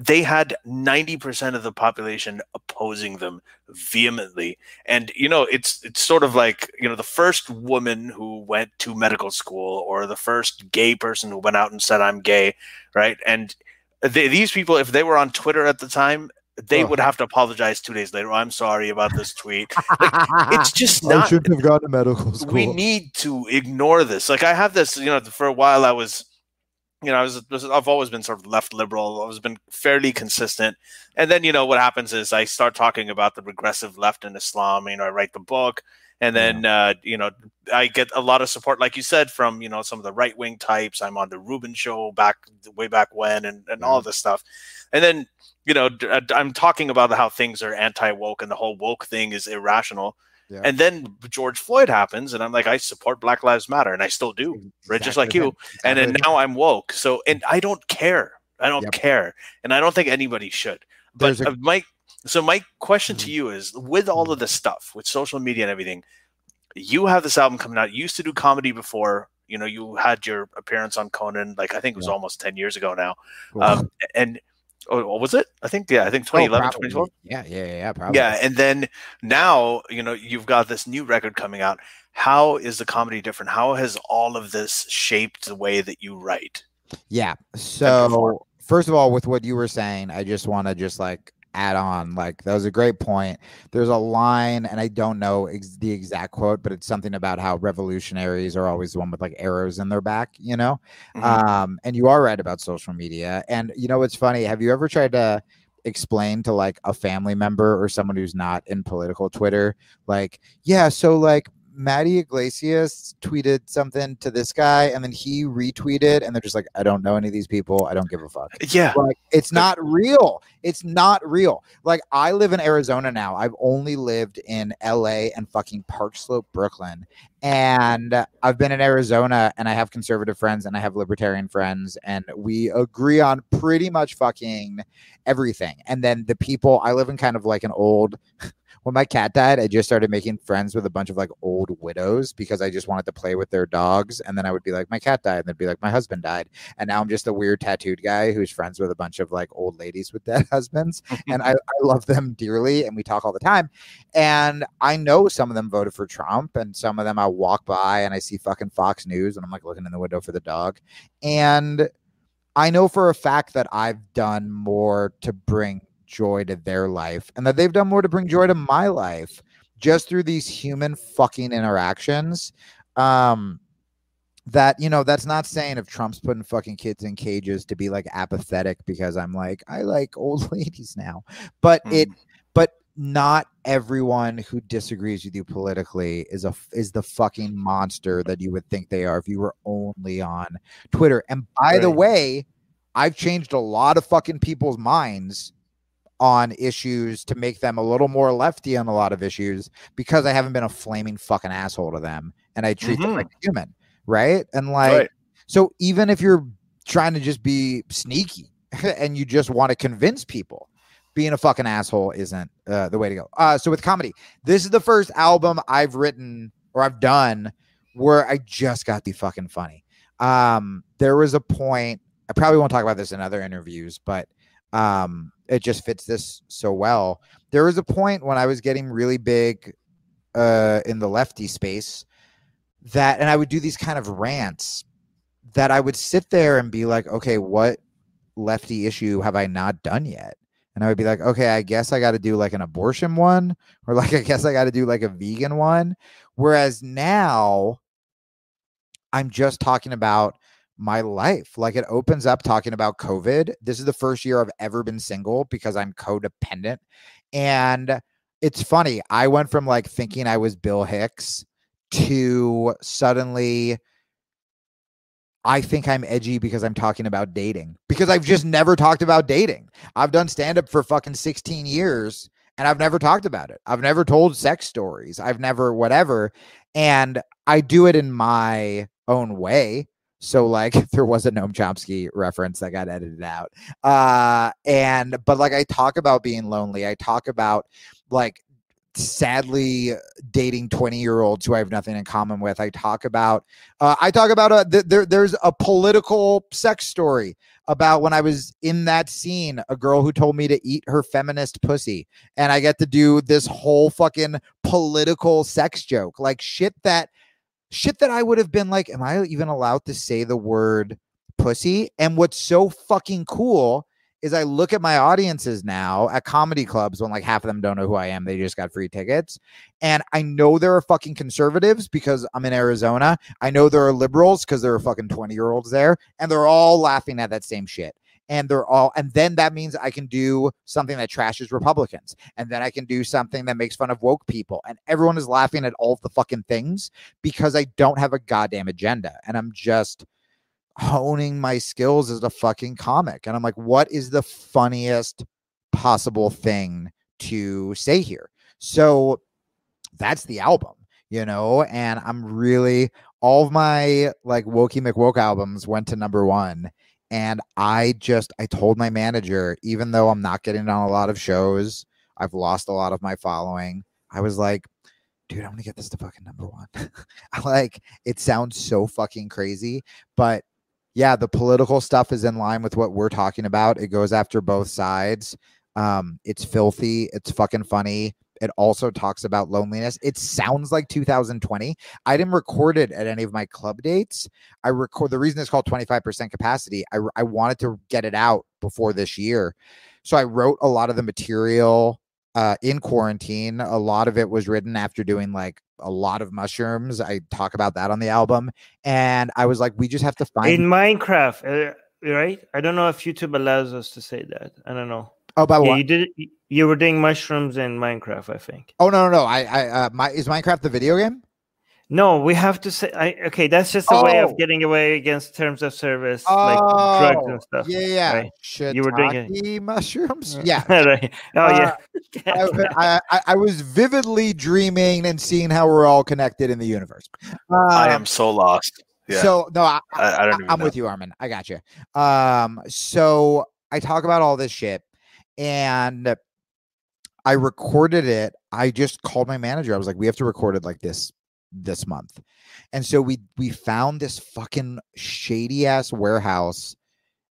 They had 90% of the population opposing them vehemently and you know it's it's sort of like you know the first woman who went to medical school or the first gay person who went out and said i'm gay right and they, these people if they were on twitter at the time they Oh. would have to apologize two days later i'm sorry about this tweet it's just I not shouldn't have gone to medical school. we need to ignore this. Like I have this, you know, for a while I was, you know, I was, I've always been sort of left liberal. I've been fairly consistent. And then, you know, what happens is I start talking about the regressive left in Islam. You know, I write the book, and then, uh, you know, I get a lot of support, like you said, from you know some of the right wing types. I'm on the Rubin show back way back when, and and all this stuff. And then, you know, uh, I'm talking about how things are anti woke and the whole woke thing is irrational. Yeah. And then George Floyd happens, and I'm like, I support Black Lives Matter, and I still do, right? Just like you. And then now I'm woke, so and I don't care. I don't Yep. care, and I don't think anybody should. But a- uh, my so my question to Mhm. you is, with all of this stuff, with social media and everything, you have this album coming out. You used to do comedy before. You know, you had your appearance on Conan, like I think it was Yeah. almost ten years ago now. Well, Um, and oh, what was it? I think yeah, I think oh, 2011, probably. 2012. Yeah, yeah, yeah, yeah, probably. Yeah, and then now you know you've got this new record coming out. How is the comedy different? How has all of this shaped the way that you write? Yeah. So first of all, with what you were saying, I just want to just like add on. Like that was a great point. There's a line, and I don't know ex- the exact quote, but it's something about how revolutionaries are always the one with like arrows in their back. You know. Mhm. Um, and you are right about social media. And you know what's funny? Have you ever tried to explain to like a family member or someone who's not in political Twitter, like, yeah, so like Matt Yglesias tweeted something to this guy and then he retweeted and they're just like, I don't know any of these people. I don't give a fuck. yeah, Like it's not real. It's not real. Like I live in Arizona now. I've only lived in LA and fucking Park Slope, Brooklyn. And I've been in Arizona and I have conservative friends and I have libertarian friends and we agree on pretty much fucking everything. And then the people I live in kind of like an old when my cat died, I just started making friends with a bunch of like old widows because I just wanted to play with their dogs. And then I would be like, my cat died. And they'd be like, my husband died. And now I'm just a weird tattooed guy who's friends with a bunch of like old ladies with dead husbands. and I, I love them dearly. And we talk all the time. And I know some of them voted for Trump. And some of them I walk by and I see fucking Fox News and I'm like looking in the window for the dog. And I know for a fact that I've done more to bring joy to their life and that they've done more to bring joy to my life just through these human fucking interactions. Um, that you know, that's not saying if Trump's putting fucking kids in cages to be like apathetic because I'm like, I like old ladies now, but it, but not everyone who disagrees with you politically is a is the fucking monster that you would think they are if you were only on Twitter. And by the way, I've changed a lot of fucking people's minds on issues to make them a little more lefty on a lot of issues because I haven't been a flaming fucking asshole to them and I treat them Mhm. like a human, right? And like Right. so even if you're trying to just be sneaky and you just want to convince people, being a fucking asshole isn't uh, the way to go. Uh, so with comedy, this is the first album I've written or I've done where I just got the fucking funny. Um, there was a point. I probably won't talk about this in other interviews, but um, it just fits this so well. There was a point when I was getting really big uh, in the lefty space that, and I would do these kind of rants that I would sit there and be like, okay, what lefty issue have I not done yet? And I would be like, okay, I guess I got to do like an abortion one, or like, I guess I got to do like a vegan one. Whereas now I'm just talking about my life. Like it opens up talking about COVID. This is the first year I've ever been single because I'm codependent. And it's funny. I went from like thinking I was Bill Hicks to suddenly I think I'm edgy because I'm talking about dating because I've just never talked about dating. I've done stand up for fucking 16 years and I've never talked about it. I've never told sex stories. I've never whatever. And I do it in my own way. So like there was a Noam Chomsky reference that got edited out. Uh and but like I talk about being lonely. I talk about like sadly dating 20 year olds who I have nothing in common with. I talk about, uh, I talk about a, th- there, there's a political sex story about when I was in that scene, a girl who told me to eat her feminist pussy. And I get to do this whole fucking political sex joke, like shit that, shit that I would have been like, am I even allowed to say the word pussy? And what's so fucking cool is I look at my audiences now at comedy clubs when like half of them don't know who I am. They just got free tickets. And I know there are fucking conservatives because I'm in Arizona. I know there are liberals because there are fucking 20 year olds there. And they're all laughing at that same shit. And they're all, and then that means I can do something that trashes Republicans. And then I can do something that makes fun of woke people. And everyone is laughing at all the fucking things because I don't have a goddamn agenda. And I'm just, honing my skills as a fucking comic. And I'm like, what is the funniest possible thing to say here? So that's the album, you know, and I'm really all of my like Wokey McWoke albums went to number one. And I just I told my manager, even though I'm not getting on a lot of shows, I've lost a lot of my following. I was like, dude, I'm gonna get this to fucking number one. like it sounds so fucking crazy, but yeah, the political stuff is in line with what we're talking about. It goes after both sides. Um, it's filthy. It's fucking funny. It also talks about loneliness. It sounds like 2020. I didn't record it at any of my club dates. I record the reason it's called 25% capacity. I, I wanted to get it out before this year. So I wrote a lot of the material uh, in quarantine. A lot of it was written after doing like a lot of mushrooms. I talk about that on the album, and I was like, we just have to find in Minecraft, uh, right? I don't know if YouTube allows us to say that. I don't know. Oh, by yeah, what? You did. You were doing mushrooms in Minecraft, I think. Oh no, no, no. I, I, uh, my is Minecraft the video game? No, we have to say. I, okay, that's just a oh. way of oh. getting away against terms of service, oh, like drugs and stuff. Yeah, yeah. Right? you were doing mushrooms. Yeah. right. Oh uh, yeah. I, I, I, was vividly dreaming and seeing how we're all connected in the universe. Um, I am so lost. Yeah. So no, I, I, I don't. I'm know. with you, Armin. I got you. Um. So I talk about all this shit, and I recorded it. I just called my manager. I was like, "We have to record it like this this month. And so we we found this fucking shady ass warehouse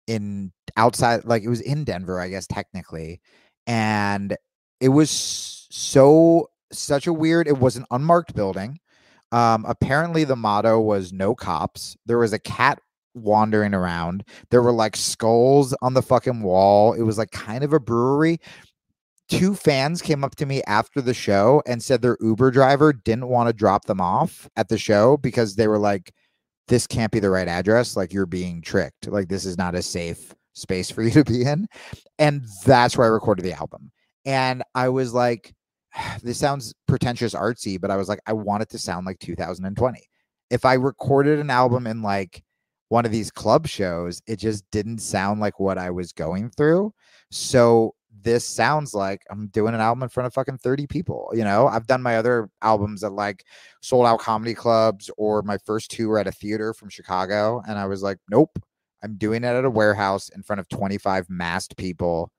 in outside like it was in Denver, I guess technically. And it was so such a weird it was an unmarked building. Um apparently the motto was no cops. There was a cat wandering around. There were like skulls on the fucking wall. It was like kind of a brewery, two fans came up to me after the show and said their Uber driver didn't want to drop them off at the show because they were like, this can't be the right address. Like, you're being tricked. Like, this is not a safe space for you to be in. And that's where I recorded the album. And I was like, this sounds pretentious artsy, but I was like, I want it to sound like 2020. If I recorded an album in like one of these club shows, it just didn't sound like what I was going through. So this sounds like I'm doing an album in front of fucking 30 people. You know, I've done my other albums at like sold out comedy clubs, or my first two were at a theater from Chicago. And I was like, nope, I'm doing it at a warehouse in front of 25 masked people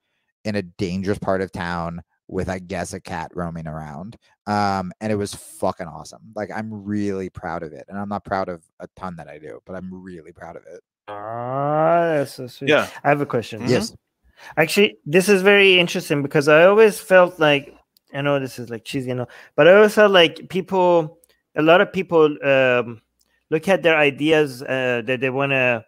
in a dangerous part of town with I guess a cat roaming around. Um, and it was fucking awesome. Like I'm really proud of it, and I'm not proud of a ton that I do, but I'm really proud of it. Ah, that's so sweet. Yeah. I have a question. Yes. Actually, this is very interesting because I always felt like I know this is like cheesy, you know, but I always felt like people, a lot of people, um, look at their ideas uh, that they want to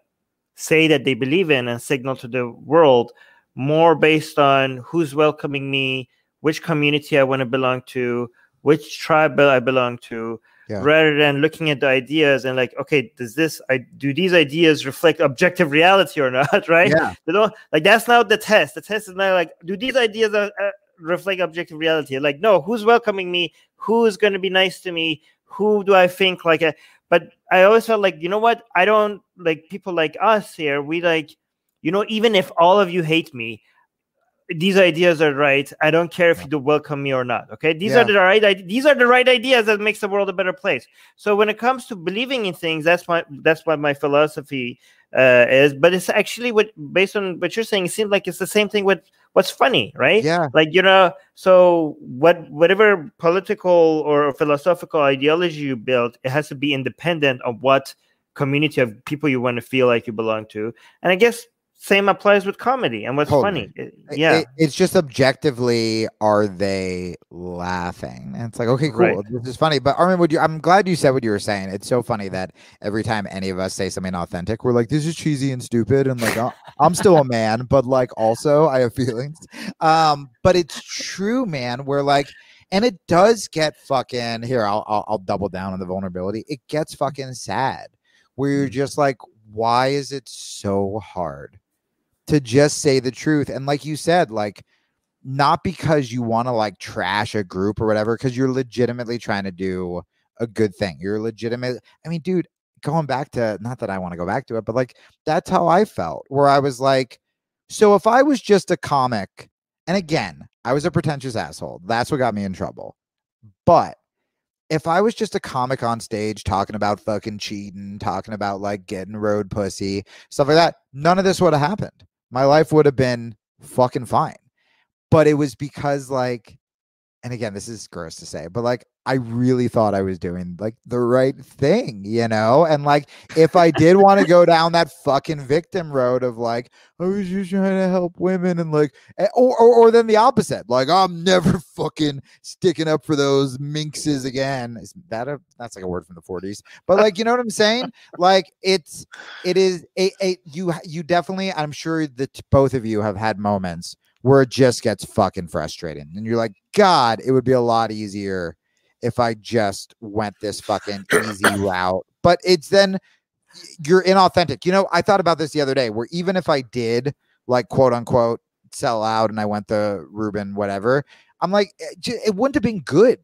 say that they believe in and signal to the world more based on who's welcoming me, which community I want to belong to, which tribe I belong to, Yeah. rather than looking at the ideas and like, okay, does this I do these ideas reflect objective reality or not, right? Yeah. They don't like that's not the test. The test is not like, do these ideas uh, uh, reflect objective reality? Like, no, who's welcoming me? Who's going to be nice to me? Who do I think like a? But I always felt like, you know what? I don't like people like us here. We like, you know, even if all of you hate me, these ideas are right. I don't care if you do welcome me or not. Okay, these Yeah. are the right. These are the right ideas that makes the world a better place. So when it comes to believing in things, that's my that's what my philosophy uh, is. But it's actually what based on what you're saying, it seems like it's the same thing with what's funny, right? Yeah. Like you know, so what whatever political or philosophical ideology you build, it has to be independent of what community of people you want to feel like you belong to. And I guess same applies with comedy and what's Totally. funny. It- yeah. it- it's just objectively, are they laughing? And it's like, okay, cool, Right. this is funny. But Armin, would you? I'm glad you said what you were saying. It's so funny that every time any of us say something authentic, we're like, this is cheesy and stupid, and like, "Uh, I'm still a man, but like, also I have feelings. Um, but it's true, man. We're like. And it does get fucking here. I'll, I'll I'll double down on the vulnerability. It gets fucking sad, where you're just like, why is it so hard to just say the truth? And like you said, like not because you want to like trash a group or whatever, because you're legitimately trying to do a good thing. You're legitimate. I mean, dude, going back to not that I want to go back to it, but like that's how I felt, where I was like, so if I was just a comic, and again, I was a pretentious asshole. That's what got me in trouble. But if I was just a comic on stage talking about fucking cheating, talking about like getting road pussy, stuff like that, none of this would have happened. My life would have been fucking fine. But it was because like, and again, this is gross to say, but like I really thought I was doing like the right thing, you know? And like if I did want to go down that fucking victim road of like, I was just trying to help women and like eh, or or, or then the opposite, like I'm never fucking sticking up for those minxes again. Is that a that's like a word from the 40s? But like you know what I'm saying? Like it's it is a, a you you definitely I'm sure that both of you have had moments where it just gets fucking frustrating and you're like, God, it would be a lot easier if I just went this fucking easy route. But it's then you're inauthentic. You know, I thought about this the other day where even if I did like quote unquote sell out and I went the Rubin whatever, I'm like, it, it wouldn't have been good.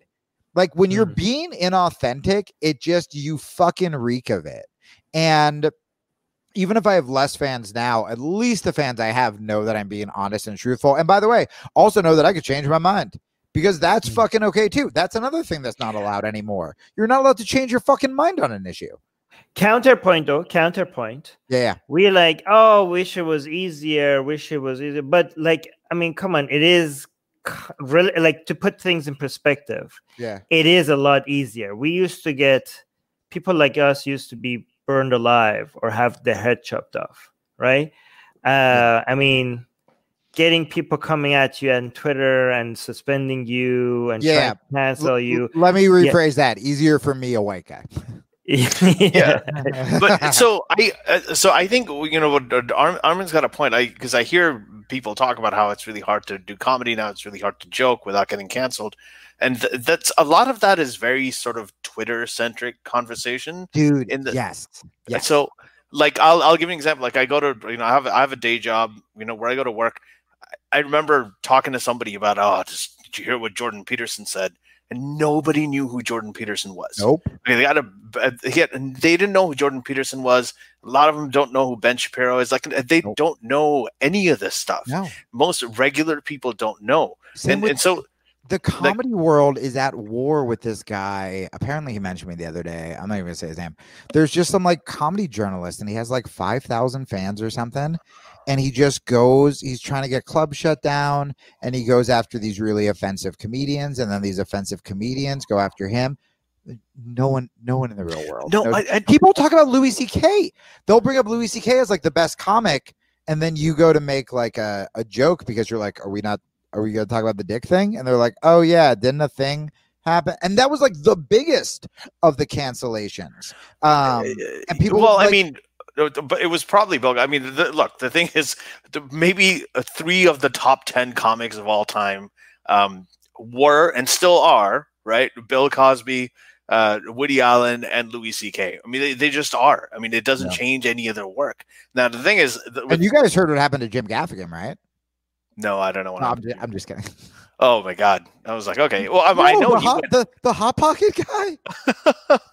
Like when you're Mhm. being inauthentic, it just you fucking reek of it. And even if I have less fans now, at least the fans I have know that I'm being honest and truthful. And by the way, also know that I could change my mind because that's Mm. fucking okay too. That's another thing that's not allowed anymore. You're not allowed to change your fucking mind on an issue. Counterpoint though, counterpoint. Yeah, yeah. we like oh wish it was easier wish it was easier but like i mean come on it is really like to put things in perspective Yeah. it is a lot easier we used to get people like us used to be burned alive or have their head chopped off right uh i mean getting people coming at you on twitter and suspending you and Yeah. trying to cancel L- you Let me rephrase that. Easier for me, a white guy. yeah but so I uh, so I think you know what uh, Ar- Armin's got a point. I because I hear people talk about how it's really hard to do comedy now. It's really hard to joke without getting canceled, and th- that's a lot of that is very sort of Twitter centric conversation. dude. In the- yes. Yes. So like I'll I'll give you an example. Like I go to you know I have I have a day job. You know where I go to work. I I remember talking to somebody about oh just did you hear what Jordan Peterson said? And nobody knew who Jordan Peterson was. nope. Okay, they got a he had, they didn't know who Jordan Peterson was. A lot of them don't know who Ben Shapiro is. Like they Nope. don't know any of this stuff. No. Most regular people don't know. Same And, and so the comedy world is at war with this guy. Apparently, he mentioned me the other day. I'm not even gonna say his name. There's just some like comedy journalist, and he has like five thousand fans or something. And he just goes. He's trying to get clubs shut down, and he goes after these really offensive comedians, and then these offensive comedians go after him. No one, no one in the real world. No, I, I, people talk about Louis C.K. They'll bring up Louis C.K. as like the best comic, and then you go to make like a, a joke because you're like, are we not are we going to talk about the dick thing? And they're like, oh, yeah, didn't a thing happen? And that was like the biggest of the cancellations. Um, and people, well, like, I mean, uh, but it was probably Bill. I mean, the, look, the thing is, the, maybe uh, three of the top 10 comics of all time um, were and still are, right? Bill Cosby, uh, Woody Allen, and Louis C.K. I mean, they, they just are. I mean, it doesn't Yeah. change any of their work. Now, the thing is, th- and with- you guys heard what happened to Jim Gaffigan, right? no, I don't know what No, I'm, just, I'm just kidding. Oh my god! I was like, okay, well, I, I No, know the he hot, the, the hot pocket guy.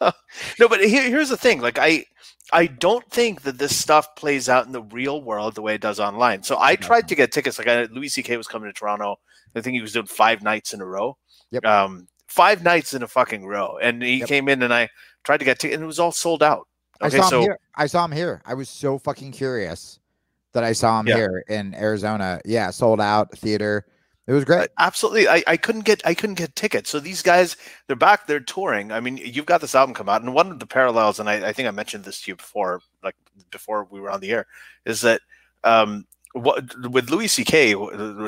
no, but here, here's the thing. Like I, I don't think that this stuff plays out in the real world the way it does online. So I tried to get tickets. Like I, Louis C.K. was coming to Toronto. I think he was doing five nights in a row. Yep. Um, five nights in a fucking row, and he Yep. came in, and I tried to get tickets, and it was all sold out. I Okay, saw him so here. I saw him here. I was so fucking curious that I saw him Yeah. here in Arizona. Yeah, sold out theater. It was great. absolutely, I, I couldn't get I couldn't get tickets. So these guys, they're back, they're touring. I mean, you've got this album come out, and one of the parallels, and I, I think I mentioned this to you before, like before we were on the air, is that um, what with Louis C.K.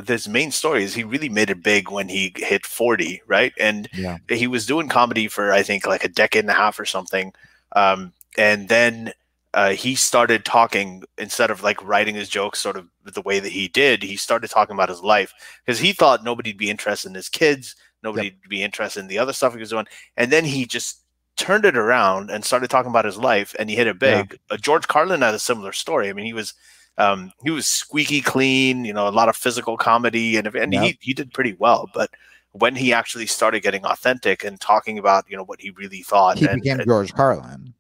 His main story is he really made it big when he hit forty, right? And Yeah. he was doing comedy for I think like a decade and a half or something, um, and then uh, he started talking instead of like writing his jokes sort of the way that he did. He started talking about his life because he thought nobody'd be interested in his kids, nobody'd be interested in the other stuff he was doing, and then he just turned it around and started talking about his life, and he hit it Yeah. big. Uh, George Carlin had a similar story. I mean, he was. Um, he was squeaky clean, you know, a lot of physical comedy, and and Yep. he he did pretty well. But when he actually started getting authentic and talking about you know what he really thought, He and, became and George Carlin.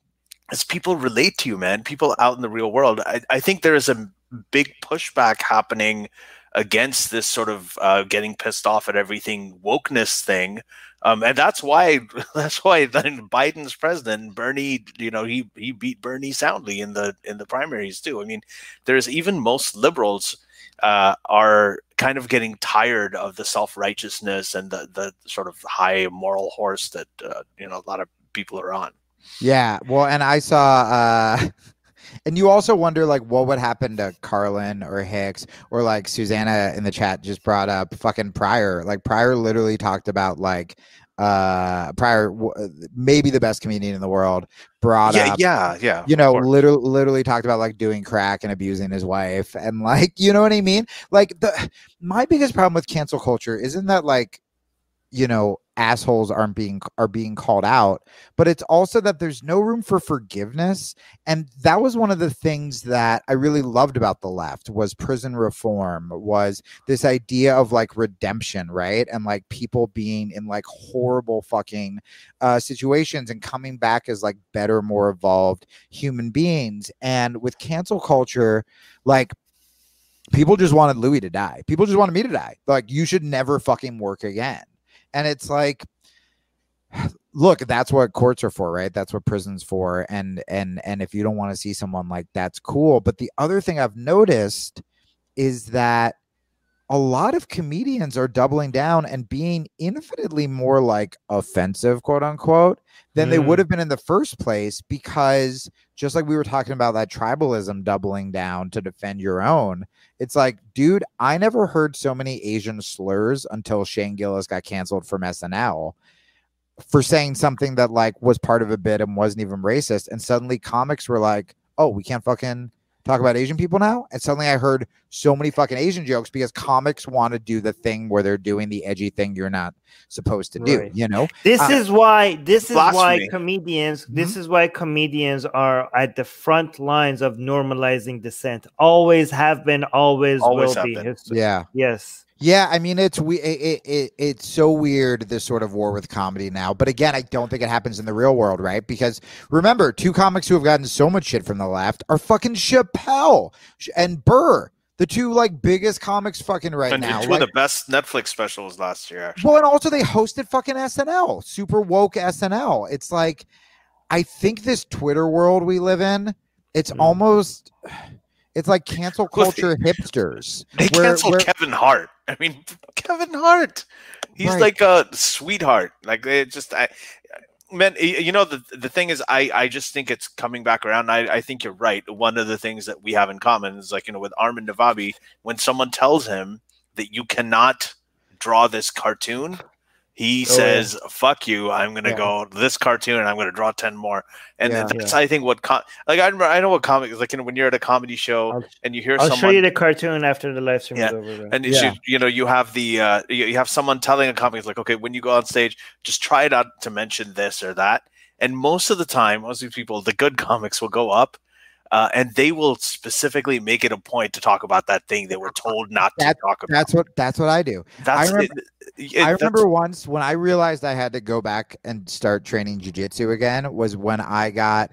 As people relate to you, man, people out in the real world, I, I think there is a big pushback happening against this sort of uh, getting pissed off at everything wokeness thing. Um, and that's why that's why then Biden's president, Bernie, you know, he he beat Bernie soundly in the in the primaries too. I mean, there's even most liberals uh, are kind of getting tired of the self righteousness and the the sort of high moral horse that uh, you know a lot of people are on. Yeah. Well, and I saw uh and you also wonder like what would happen to Carlin or Hicks or like Susanna in the chat just brought up fucking Pryor. Like Pryor literally talked about like uh Pryor w- maybe the best comedian in the world brought Yeah, up yeah, yeah. you know literally literally talked about like doing crack and abusing his wife and like you know what i mean like the my biggest problem with cancel culture isn't that like you know assholes aren't being are being called out but it's also that there's no room for forgiveness and that was one of the things that i really loved about the left was prison reform was this idea of like redemption right and like people being in like horrible fucking uh situations and coming back as like better more evolved human beings and with cancel culture like people just wanted louis to die. People just wanted me to die. Like you should never fucking work again and it's like look that's what courts are for right? That's what prisons for. And and and if you don't want to see someone like that's cool. But the other thing i've noticed is that a lot of comedians are doubling down and being infinitely more like offensive quote unquote than they Mm. would have been in the first place because just like we were talking about that tribalism doubling down to defend your own it's like, dude, I never heard so many Asian slurs until Shane Gillis got canceled from SNL for saying something that like was part of a bit and wasn't even racist. And suddenly comics were like, oh, we can't fucking talk about Asian people now. And suddenly I heard so many fucking Asian jokes because comics want to do the thing where they're doing the edgy thing you're not supposed to do, Right. you know? This Uh, is why this is why Blasphemy. comedians this is why comedians are at the front lines of normalizing dissent. Always have been, always, Always will be. been. History. Yeah. Yes. Yeah, I mean it's we it, it, it it's so weird this sort of war with comedy now. But again, I don't think it happens in the real world, right? Because remember, two comics who have gotten so much shit from the left are fucking Chappelle and Burr. the two like biggest comics fucking right and now. two like- of the best Netflix specials last year. Actually. well, and also they hosted fucking SNL, super woke SNL. It's like, I think this Twitter world we live in, it's Mm. almost, it's like cancel Well, culture hipsters. They where- canceled where- Kevin Hart. I mean, Kevin Hart. He's Right. like a sweetheart. Like they just, I, man. You know, the the thing is, I I just think it's coming back around. I I think you're right. One of the things that we have in common is like you know with Armin Navabi, when someone tells him that you cannot draw this cartoon. He Oh, yeah. says, "Fuck you! I'm gonna Yeah. go this cartoon, and I'm gonna draw ten more." And Yeah. that's, I think, what com- like I remember, I know what comic like. You know, when you're at a comedy show I'll- and you hear I'll someone, show you the cartoon after the live stream Yeah, is over. then. and Yeah. you, you know you have the uh you, you have someone telling a comic like okay when you go on stage just try not to mention this or that and most of the time most of these people the good comics will go up uh, and they will specifically make it a point to talk about that thing they were told not to talk about That's what that's what I do. that's remember- it- it- I remember once when I realized I had to go back and start training jujitsu again was when I got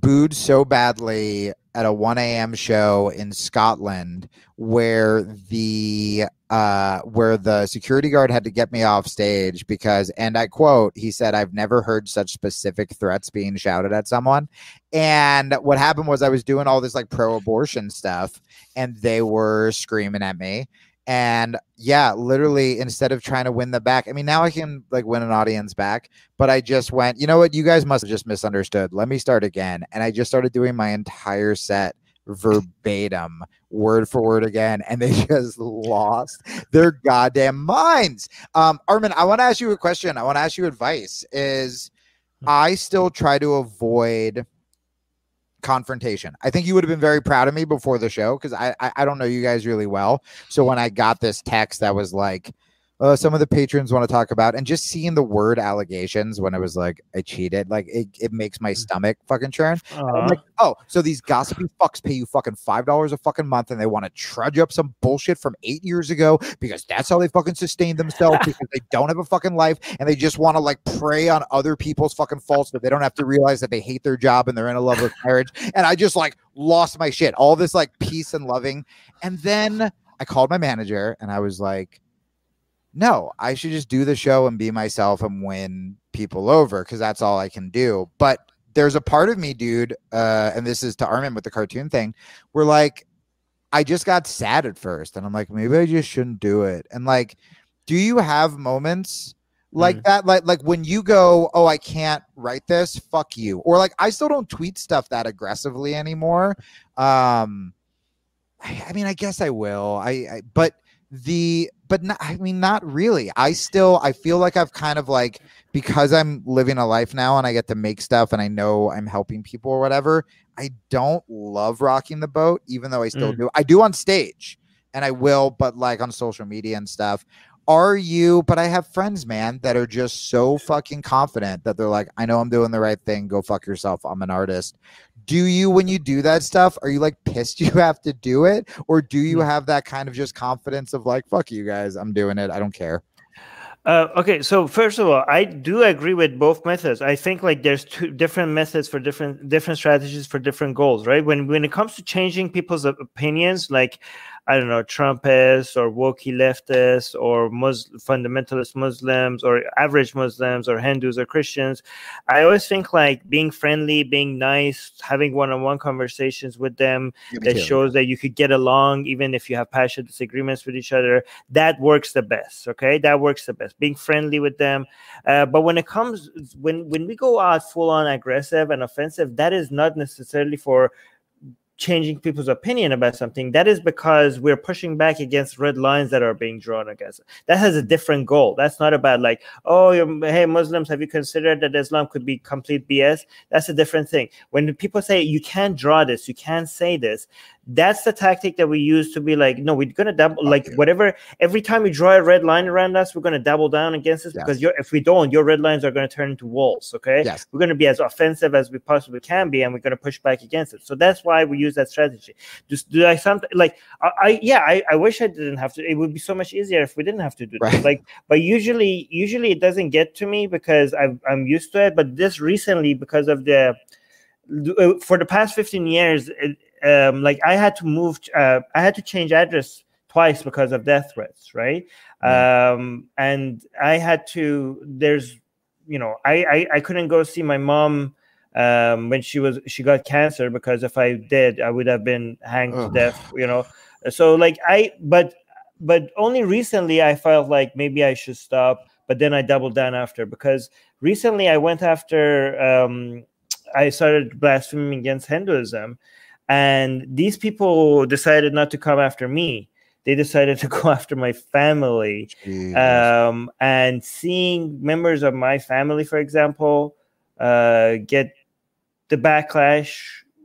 booed so badly at a 1 a.m. show in Scotland where the uh where the security guard had to get me off stage because and I quote he said I've never heard such specific threats being shouted at someone and what happened was I was doing all this like pro abortion stuff and they were screaming at me and yeah literally instead of trying to win the back i mean now i can like win an audience back but i just went you know what? You guys must have just misunderstood. Let me start again. And i just started doing my entire set verbatim word for word again and they just lost their goddamn minds. Um armin i want to ask you a question. I want to ask you advice is i still try to avoid confrontation. I think you would have been very proud of me before the show because I, I I don't know you guys really well. So when I got this text that was like, uh, some of the patrons want to talk about, and just seeing the word allegations when it was like I cheated, like it, it makes my stomach fucking churn. I'm like, oh, so these gossipy fucks pay you fucking five dollars a fucking month, and they want to trudge up some bullshit from eight years ago because that's how they fucking sustain themselves because they don't have a fucking life and they just want to like prey on other people's fucking faults that they don't have to realize that they hate their job and they're in a loveless marriage. And I just like lost my shit, all this like peace and loving, and then I called my manager and I was like. No, I should just do the show and be myself and win people over because that's all I can do. But there's a part of me, dude, uh, and this is to Armin with the cartoon thing, where like I just got sad at first, and I'm like, maybe I just shouldn't do it. And like, do you have moments like that? Like, like when you go, oh, I can't write this, fuck you, or like I still don't tweet stuff that aggressively anymore. Um, I, I mean, I guess I will. I, I but the but not, I mean, not really. I still I feel like I've kind of like because I'm living a life now and I get to make stuff and I know I'm helping people or whatever. I don't love rocking the boat, even though I still Mm. do. I do on stage and I will, but like on social media and stuff. Are you? But I have friends, man, that are just so fucking confident that they're like, I know I'm doing the right thing. Go fuck yourself. I'm an artist. Do you, when you do that stuff, are you like pissed you have to do it? Or do you Mm. have that kind of just confidence of like, fuck you guys, I'm doing it. I don't care. Uh, okay, so first of all, I do agree with both methods. I think like there's two different methods for different different strategies for different goals, right? When when it comes to changing people's opinions, like I don't know, Trumpists or wokey leftists or Mus- fundamentalist Muslims or average Muslims or Hindus or Christians, I always think like being friendly, being nice, having one-on-one conversations with them that shows that you could get along even if you have passionate disagreements with each other that works the best okay? That works the best being friendly with them. Uh, but when it comes when when we go out full on aggressive and offensive that is not necessarily for changing people's opinion about something that is because we're pushing back against red lines that are being drawn against that has a different goal. That's not about like oh hey muslims have you considered that islam could be complete bs that's a different thing. When people say you can't draw this you can't say this that's the tactic that we use to be like no we're gonna double like whatever every time you draw a red line around us we're gonna double down against this Yes. because you're, if we don't your red lines are gonna turn into walls okay Yes. we're gonna be as offensive as we possibly can be and we're gonna push back against it so that's why we use that strategy just do i something like I, I yeah I, I wish i didn't have to it would be so much easier if we didn't have to do that Right. like but usually usually it doesn't get to me because I've, i'm used to it but this recently because of the uh, for the past 15 years it, um, like I had to move. Uh, I had to change address twice because of death threats, right? Um, and I had to. There's, you know, I I, I couldn't go see my mom um, when she was she got cancer because if I did, I would have been hanged to death. You know, so like I, but but only recently I felt like maybe I should stop. But then I doubled down after because recently I went after. Um, I started blaspheming against Hinduism, and these people decided not to come after me. They decided to go after my family um, and seeing members of my family, for example, uh, get the backlash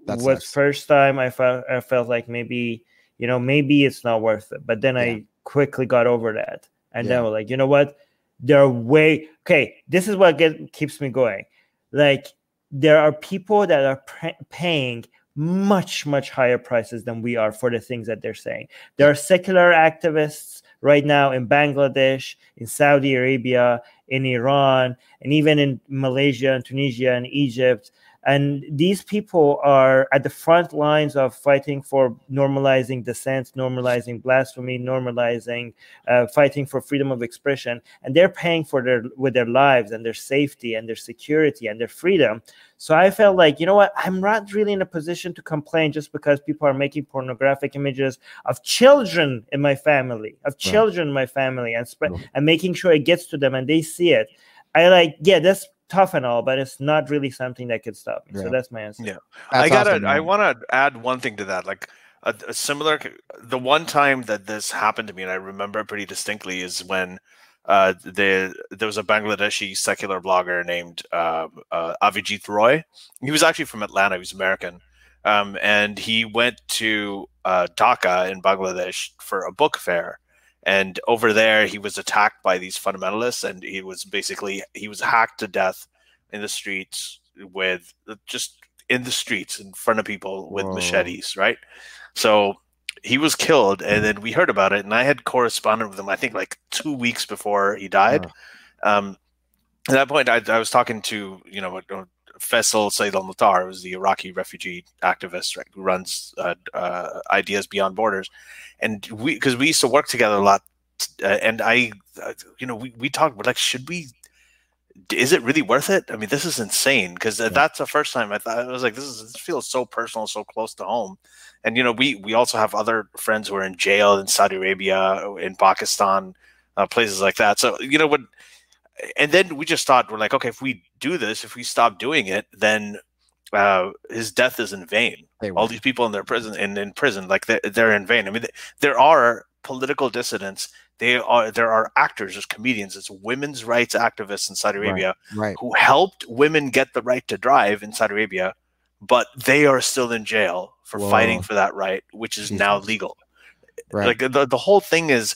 That was sucks. first time I felt I felt like maybe you know maybe it's not worth it. But then Yeah. I quickly got over that, and Yeah. then we're like, you know what? There are way okay. This is what get, keeps me going. Like there are people that are pr- paying much much higher prices than we are for the things that they're saying. There are secular activists right now in Bangladesh, in Saudi Arabia, in Iran, and even in Malaysia and Tunisia and Egypt. And these people are at the front lines of fighting for normalizing dissent, normalizing blasphemy, normalizing, uh, fighting for freedom of expression. And they're paying for their with their lives and their safety and their security and their freedom. So I felt like, you know what, I'm not really in a position to complain just because people are making pornographic images of children in my family, of children in my family, and spread Right. and making sure it gets to them and they see it. I like, yeah, that's tough and all, but it's not really something that could stop me. Yeah. So that's my answer. Yeah. That's I gotta. awesome, I want to add one thing to that. Like a, a similar. The one time that this happened to me, and I remember pretty distinctly, is when uh, the there was a Bangladeshi secular blogger named uh, uh, Avijit Roy. He was actually from Atlanta. He was American, um, and he went to uh, Dhaka in Bangladesh for a book fair. And over there, he was attacked by these fundamentalists, and he was basically he was hacked to death in the streets with just in the streets in front of people with Whoa. machetes, right? So he was killed, and then we heard about it, and I had corresponded with him. I think like two weeks before he died. Um, at that point, I, I was talking to you know Faisal Said Al Mutar, who's the Iraqi refugee activist right, who runs uh, uh, Ideas Beyond Borders, and we because we used to work together a lot, uh, and I, uh, you know, we we talked, but like, should we? Is it really worth it? I mean, this is insane because that's the first time I thought I was like, this is this feels so personal, so close to home, and you know, we we also have other friends who are in jail in Saudi Arabia, in Pakistan, uh, places like that. So you know what? And then we just thought we're like okay if we do this if we stop doing it then uh, his death is in vain all these people in their prison in, in prison like they're, they're in vain i mean there are political dissidents they are there are actors there's comedians it's women's rights activists in saudi arabia right. who helped women get the right to drive in saudi arabia but they are still in jail for Whoa. fighting for that right which is now legal Right. like the, the whole thing is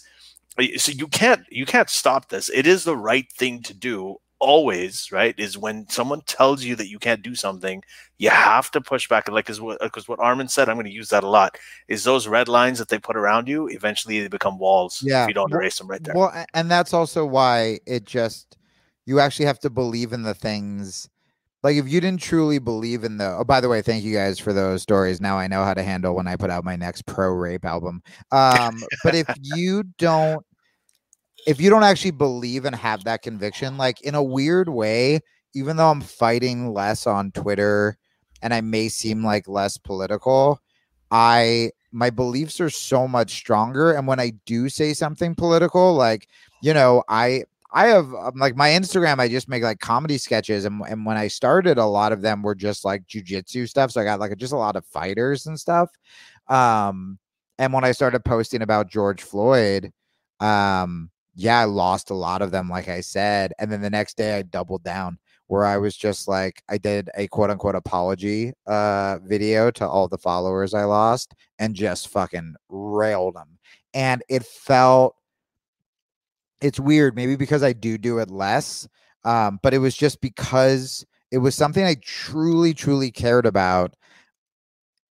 so you can't you can't stop this it is the right thing to do always right is when someone tells you that you can't do something you have to push back like because what, what armin said i'm going to use that a lot is those red lines that they put around you eventually they become walls Yeah. if you don't Well- erase them right there Well, and that's also why it just you actually have to believe in the things. Like if you didn't truly believe in the. Oh, by the way, thank you guys for those stories. Now I know how to handle when I put out my next pro rape album. Um, but if you don't, if you don't actually believe and have that conviction, like in a weird way, even though I'm fighting less on Twitter and I may seem like less political, I my beliefs are so much stronger. And when I do say something political, like you know, I I have um, like my Instagram, I just make like comedy sketches, and and when I started, a lot of them were just like jujitsu stuff. So I got like just a lot of fighters and stuff. Um, and when I started posting about George Floyd, um, yeah, I lost a lot of them, like I said. And then the next day, I doubled down where I was just like, I did a quote unquote apology uh video to all the followers I lost and just fucking railed them. And it felt it's weird, maybe because I do do it less. Um, but it was just because it was something I truly, truly cared about.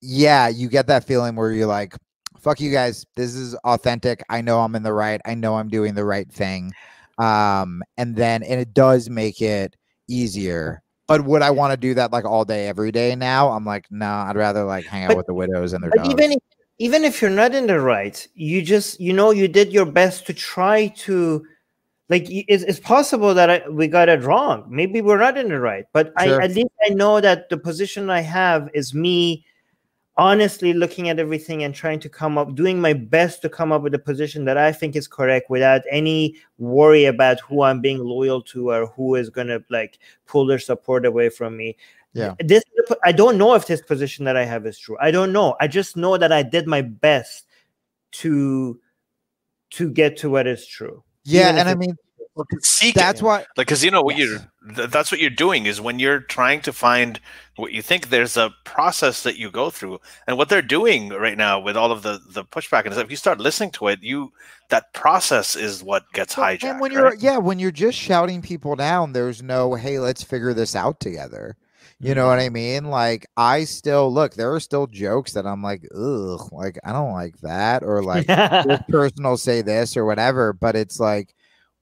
Yeah, you get that feeling where you're like, fuck you guys, this is authentic. I know I'm in the right. I know I'm doing the right thing. Um, and then and it does make it easier. But would I want to do that like all day, every day now? I'm like, no, I'd rather like hang out But- with the widows and their dogs. even even if you're not in the right you just you know you did your best to try to like it's, it's possible that I, we got it wrong maybe we're not in the right but Sure. I, at least i know that the position i have is me honestly looking at everything and trying to come up doing my best to come up with a position that i think is correct without any worry about who i'm being loyal to or who is going to like pull their support away from me Yeah. this i don't know if this position that i have is true i don't know i just know that i did my best to to get to what is true yeah, even and I mean Seek that's it. why like because you know what Yes. you're th- that's what you're doing is when you're trying to find what you think there's a process that you go through and what they're doing right now with all of the the pushback and stuff if you start listening to it you that process is what gets Well, hijacked And when you're right? yeah, when you're just shouting people down, there's no hey, let's figure this out together. You know what. I mean? Like I still look, there are still jokes that I'm like, ugh, like I don't like that, or like this person will say this or whatever, but it's like,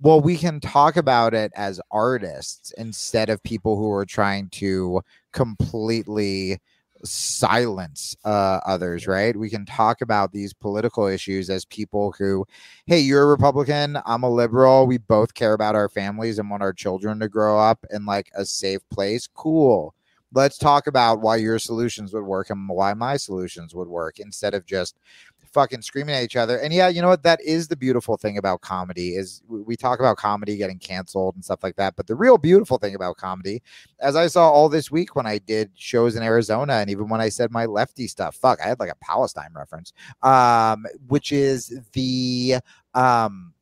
well, we can talk about it as artists instead of people who are trying to completely silence uh, others, right? We can talk about these political issues as people who, hey, you're a Republican, I'm a liberal. We both care about our families and want our children to grow up in like a safe place. Cool. Let's talk about why your solutions would work and why my solutions would work instead of just fucking screaming at each other. And yeah, you know what? That is the beautiful thing about comedy is we talk about comedy getting canceled and stuff like that. But the real beautiful thing about comedy, as I saw all this week when I did shows in Arizona, and even when I said my lefty stuff, fuck, I had like a Palestine reference, um, which is the um,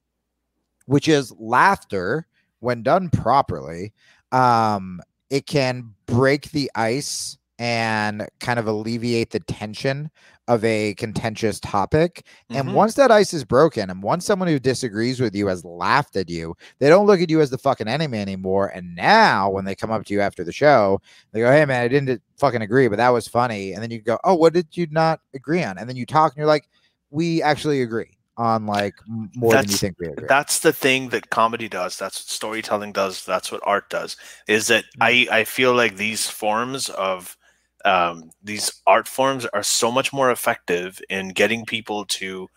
which is laughter when done properly. Um, it can break the ice and kind of alleviate the tension of a contentious topic. And Mhm. once that ice is broken, and once someone who disagrees with you has laughed at you, they don't look at you as the fucking enemy anymore. And now, when they come up to you after the show, they go, "Hey, man, I didn't fucking agree, but that was funny." And then you go, "Oh, what did you not agree on?" And then you talk, and you're like, "We actually agree on like more than you That's- think we agree." that's the thing that comedy does that's what storytelling does that's what art does is that Mm. i i feel like these forms of um these art forms are so much more effective in getting people to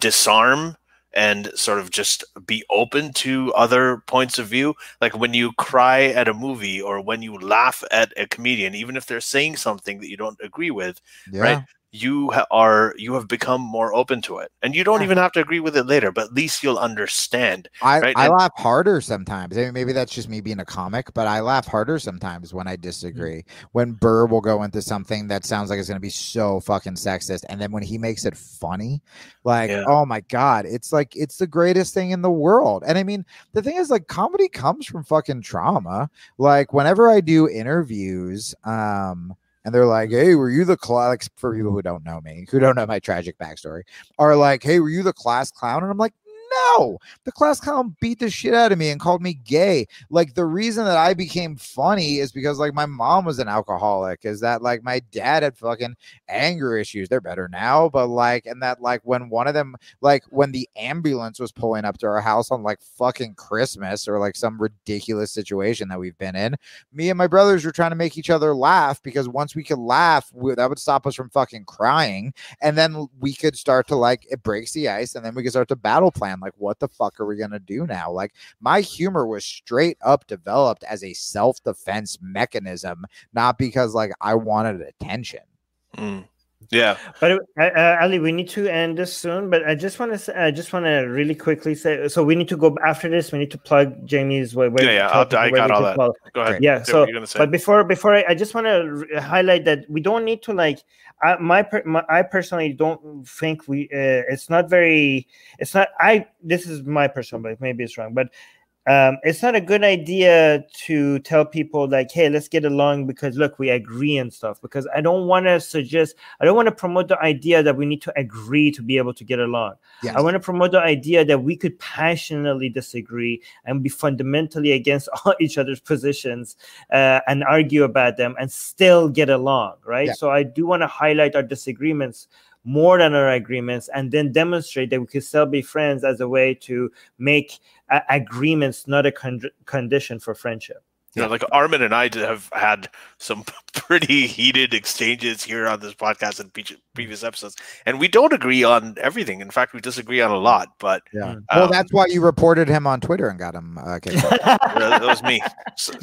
disarm and sort of just be open to other points of view like when you cry at a movie or when you laugh at a comedian even if they're saying something that you don't agree with yeah. right? You are you have become more open to it and you don't Yeah. even have to agree with it later but at least you'll understand I, right? I And- laugh harder sometimes. I mean, maybe that's just me being a comic, but I laugh harder sometimes when I Mm-hmm. disagree. When Burr will go into something that sounds like it's going to be so fucking sexist, and then when he makes it funny, like, Yeah. oh my god, it's like it's the greatest thing in the world. And I mean, the thing is, like, comedy comes from fucking trauma. Like, whenever I do interviews, um. And they're like, "Hey, were you the class?" Like, for people who don't know me, who don't know my tragic backstory, are like, "Hey, were you the class clown?" And I'm like, "No, the class clown beat the shit out of me and called me gay. Like the reason that I became funny is because like my mom was an alcoholic, is that like my dad had fucking anger issues. They're better now, but like, and that like when one of them, like when the ambulance was pulling up to our house on like fucking Christmas or like some ridiculous situation that we've been in, me and my brothers were trying to make each other laugh because once we could laugh, we, that would stop us from fucking crying and then we could start to like it breaks the ice and then we could start to battle plan like what the fuck are we gonna do now like my humor was straight up developed as a self-defense mechanism not because like i wanted attention Mm. Yeah But uh, uh, Ali, we need to end this soon. But I just want to say, I just want to really quickly say, so we need to go after this. We need to plug Jamie's way. Yeah, yeah, I'll- I got all that. go ahead Yeah. So, what you're gonna say. but before before I, I just want to highlight that we don't need to like. I, my, my I personally don't think we. Uh, it's not very. It's not. I. This is my personal belief. Maybe it's wrong, but um, it's not a good idea to tell people like, "Hey, let's get along because look, we agree and stuff." Because I don't want to suggest, I don't want to promote the idea that we need to agree to be able to get along. yes. I want to promote the idea that we could passionately disagree and be fundamentally against all each other's positions uh, and argue about them and still get along, right? Yeah. So I do want to highlight our disagreements more than our agreements and then demonstrate that we could still be friends as a way to make agreements not a con- condition for friendship. You know, like Armin and I have had some pretty heated exchanges here on this podcast and previous episodes, and we don't agree on everything. In fact, we disagree on a lot. But Yeah. Mm. well, um, that's why you reported him on Twitter and got him uh, kicked out. that, that was me, So-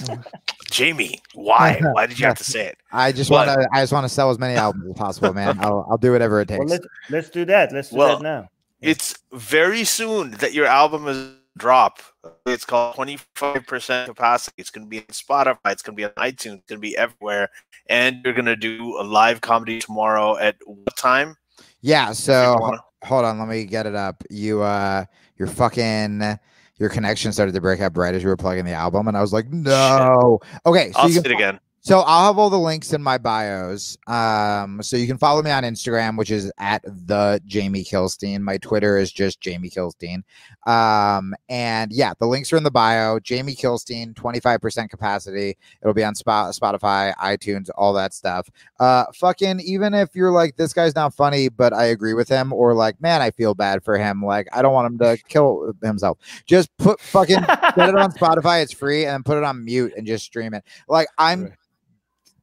Jamie. Why? Why did you have to say it? I just want to. I just want to sell as many albums as possible, man. I'll, I'll do whatever it well, takes. let's let's do that. Let's do Well, that now. It's very soon that your album is drop. It's called 25% capacity. It's going to be on Spotify. It's going to be on iTunes. It's going to be everywhere. And you're going to do a live comedy tomorrow at what time? yeah. So hold on, let me get it up. You uh, your fucking your connection started to break up right as you were plugging the album, and I was like, no. Okay, so I'll you say can it again. So I'll have all the links in my bios. Um, so you can follow me on Instagram, which is at the Jamie Kilstein. My Twitter is just Jamie Kilstein. Um, and yeah, the links are in the bio. Jamie Kilstein, 25% capacity. It'll be on Spot, Spotify, iTunes, all that stuff. Uh, fucking, even if you're like, this guy's not funny, but I agree with him, or like, man, I feel bad for him. Like, I don't want him to kill himself. Just put fucking get it on Spotify. It's free, and then put it on mute and just stream it. Like I'm.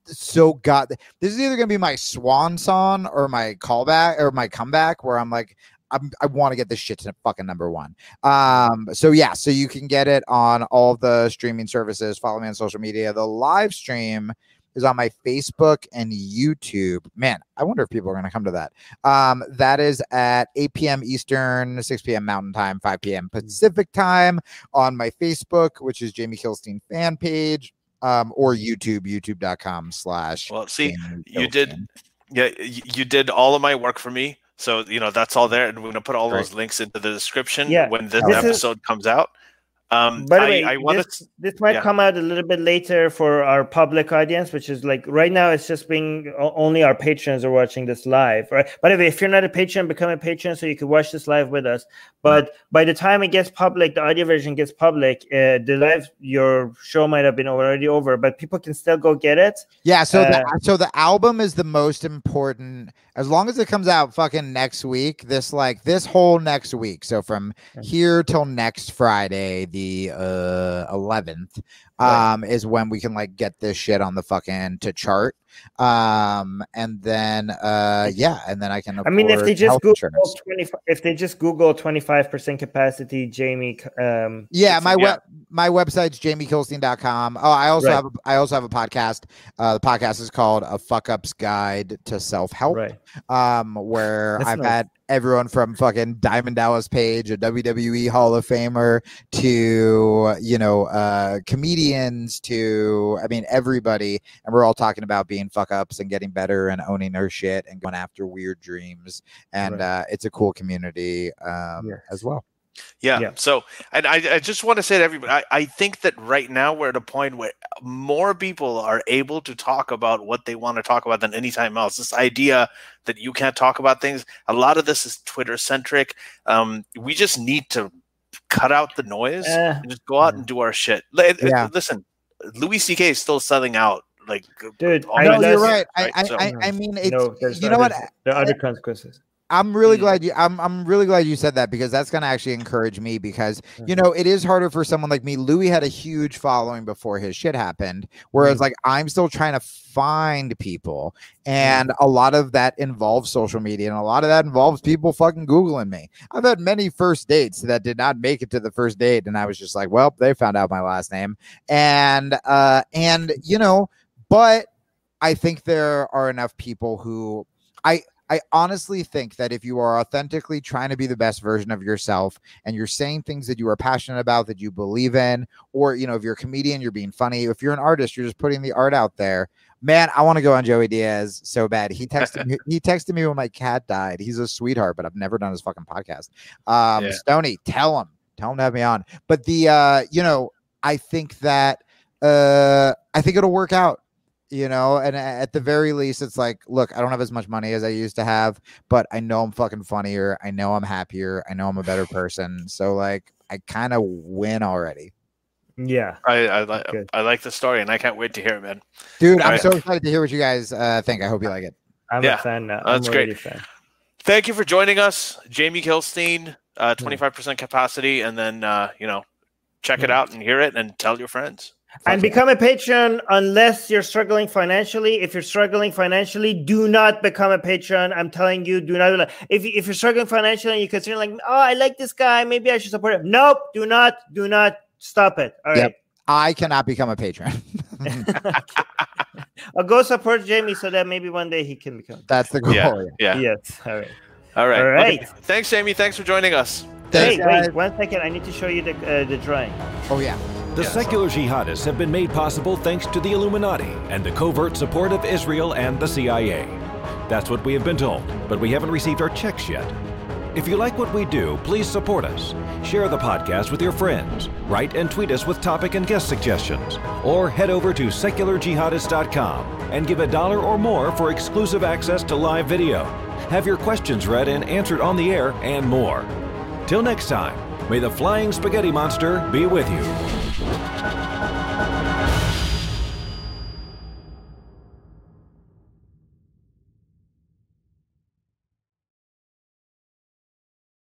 So god. This is either gonna be my swan song or my callback or my comeback, where I'm like. I'm, I want to get this shit to fucking number one. Um, so yeah, so you can get it on all the streaming services. Follow me on social media. The live stream is on my Facebook and YouTube. Man, I wonder if people are going to come to that. Um, that is at 8 p.m. Eastern, 6 p.m. Mountain Time, 5 p.m. Pacific Time on my Facebook, which is Jamie Kilstein fan page, um, or YouTube, youtube.com slash. Well, see, you did- Yeah, you did all of my work for me. So, you know, that's all there. And we're going to put all those links into the description Yeah, when this, this is- episode comes out. Um, By the I, way, I want this, to. this might yeah. come out a little bit later for our public audience, which is like right now it's just being only our patrons are watching this live. Right. By the way, if you're not a patron, become a patron so you can watch this live with us. But by the time it gets public, the audio version gets public, uh, the live your show might have been already over, but people can still go get it. Yeah, so the Uh, so the album is the most important. As long as it comes out fucking next week, this like this whole next week. So from here till next Friday, the uh eleventh, Right. um, is when we can like get this shit on the fucking to chart. Um, and then uh yeah, and then I can. I mean, if they just Google. 25, if they just Google 25% capacity, Jamie, um, Yeah, my yeah. web my website's jamiekilstein.com. Oh, I also Right. have a, I also have a podcast. Uh the podcast is called A Fuck Up's Guide to Self-Help. right. um, where That's I've nice. had everyone from fucking Diamond Dallas Page, a WWE Hall of Famer, to you know, uh, comedians, to I mean everybody, and we're all talking about being fuck ups and getting better and owning our shit and going after weird dreams, and Right. uh, it's a cool community um, Yes. as well. Yeah. Yeah. So, and I, I just want to say to everybody, I, I think that right now we're at a point where more people are able to talk about what they want to talk about than any time else. This idea that you can't talk about things, a lot of this is Twitter centric. Um, we just need to cut out the noise Eh, and just go out yeah. and do our shit. Li- Yeah. Listen, Louis C.K. is still selling out. Like, Dude, I no, know you're that's- right. I, I, So- I, I mean, it's no, you know what. There are other consequences. I'm really Mm. glad you I'm I'm really glad you said that because that's gonna actually encourage me because you know it is harder for someone like me. Louis had a huge following before his shit happened, whereas Mhm. like I'm still trying to find people, and a lot of that involves social media, and a lot of that involves people fucking googling me. I've had many first dates that did not make it to the first date, and I was just like, well, they found out my last name, and uh, and you know, but I think there are enough people who I I honestly think that if you are authentically trying to be the best version of yourself and you're saying things that you are passionate about that you believe in, or you know, if you're a comedian, you're being funny. If you're an artist, you're just putting the art out there. Man, I want to go on Joey Diaz so bad. He texted me. He texted me when my cat died. He's a sweetheart, but I've never done his fucking podcast. Um, Yeah. Stony, tell him, tell him to have me on. But the, uh, you know, I think that, uh, I think it'll work out you know and at the very least it's like look i don't have as much money as i used to have but i know i'm fucking funnier i know i'm happier i know i'm a better person so like i kind of win already Yeah. I, I, li- Good. I like the story and I can't wait to hear it, man. dude i'm Right. so excited to hear what you guys uh think i hope you like it I'm Yeah, a fan now. that's I'm great. a fan. Thank you for joining us, Jamie Kilstein. Uh, 25% capacity, and then uh, you know, check it out and hear it, and tell your friends. And become a patron unless you're struggling financially. If you're struggling financially, do not become a patron. I'm telling you, do not. If, if you're struggling financially and you consider like, oh, I like this guy, maybe I should support him. Nope, do not, do not stop it. All right. Yep. I cannot become a patron. I'll go support Jamie so that maybe one day he can become. That's the goal. Yeah. yeah. Yes. All right. All right. All right. Okay. Thanks, Jamie. Thanks for joining us. Hey, wait one second. I need to show you the uh, the drawing. Oh yeah. The yes. secular jihadists have been made possible thanks to the Illuminati and the covert support of Israel and the CIA. That's what we have been told, but we haven't received our checks yet. If you like what we do, please support us. Share the podcast with your friends. Write and tweet us with topic and guest suggestions. Or head over to secularjihadist.com and give a dollar or more for exclusive access to live video. Have your questions read and answered on the air, and more. Till next time, May the Flying Spaghetti Monster be with you.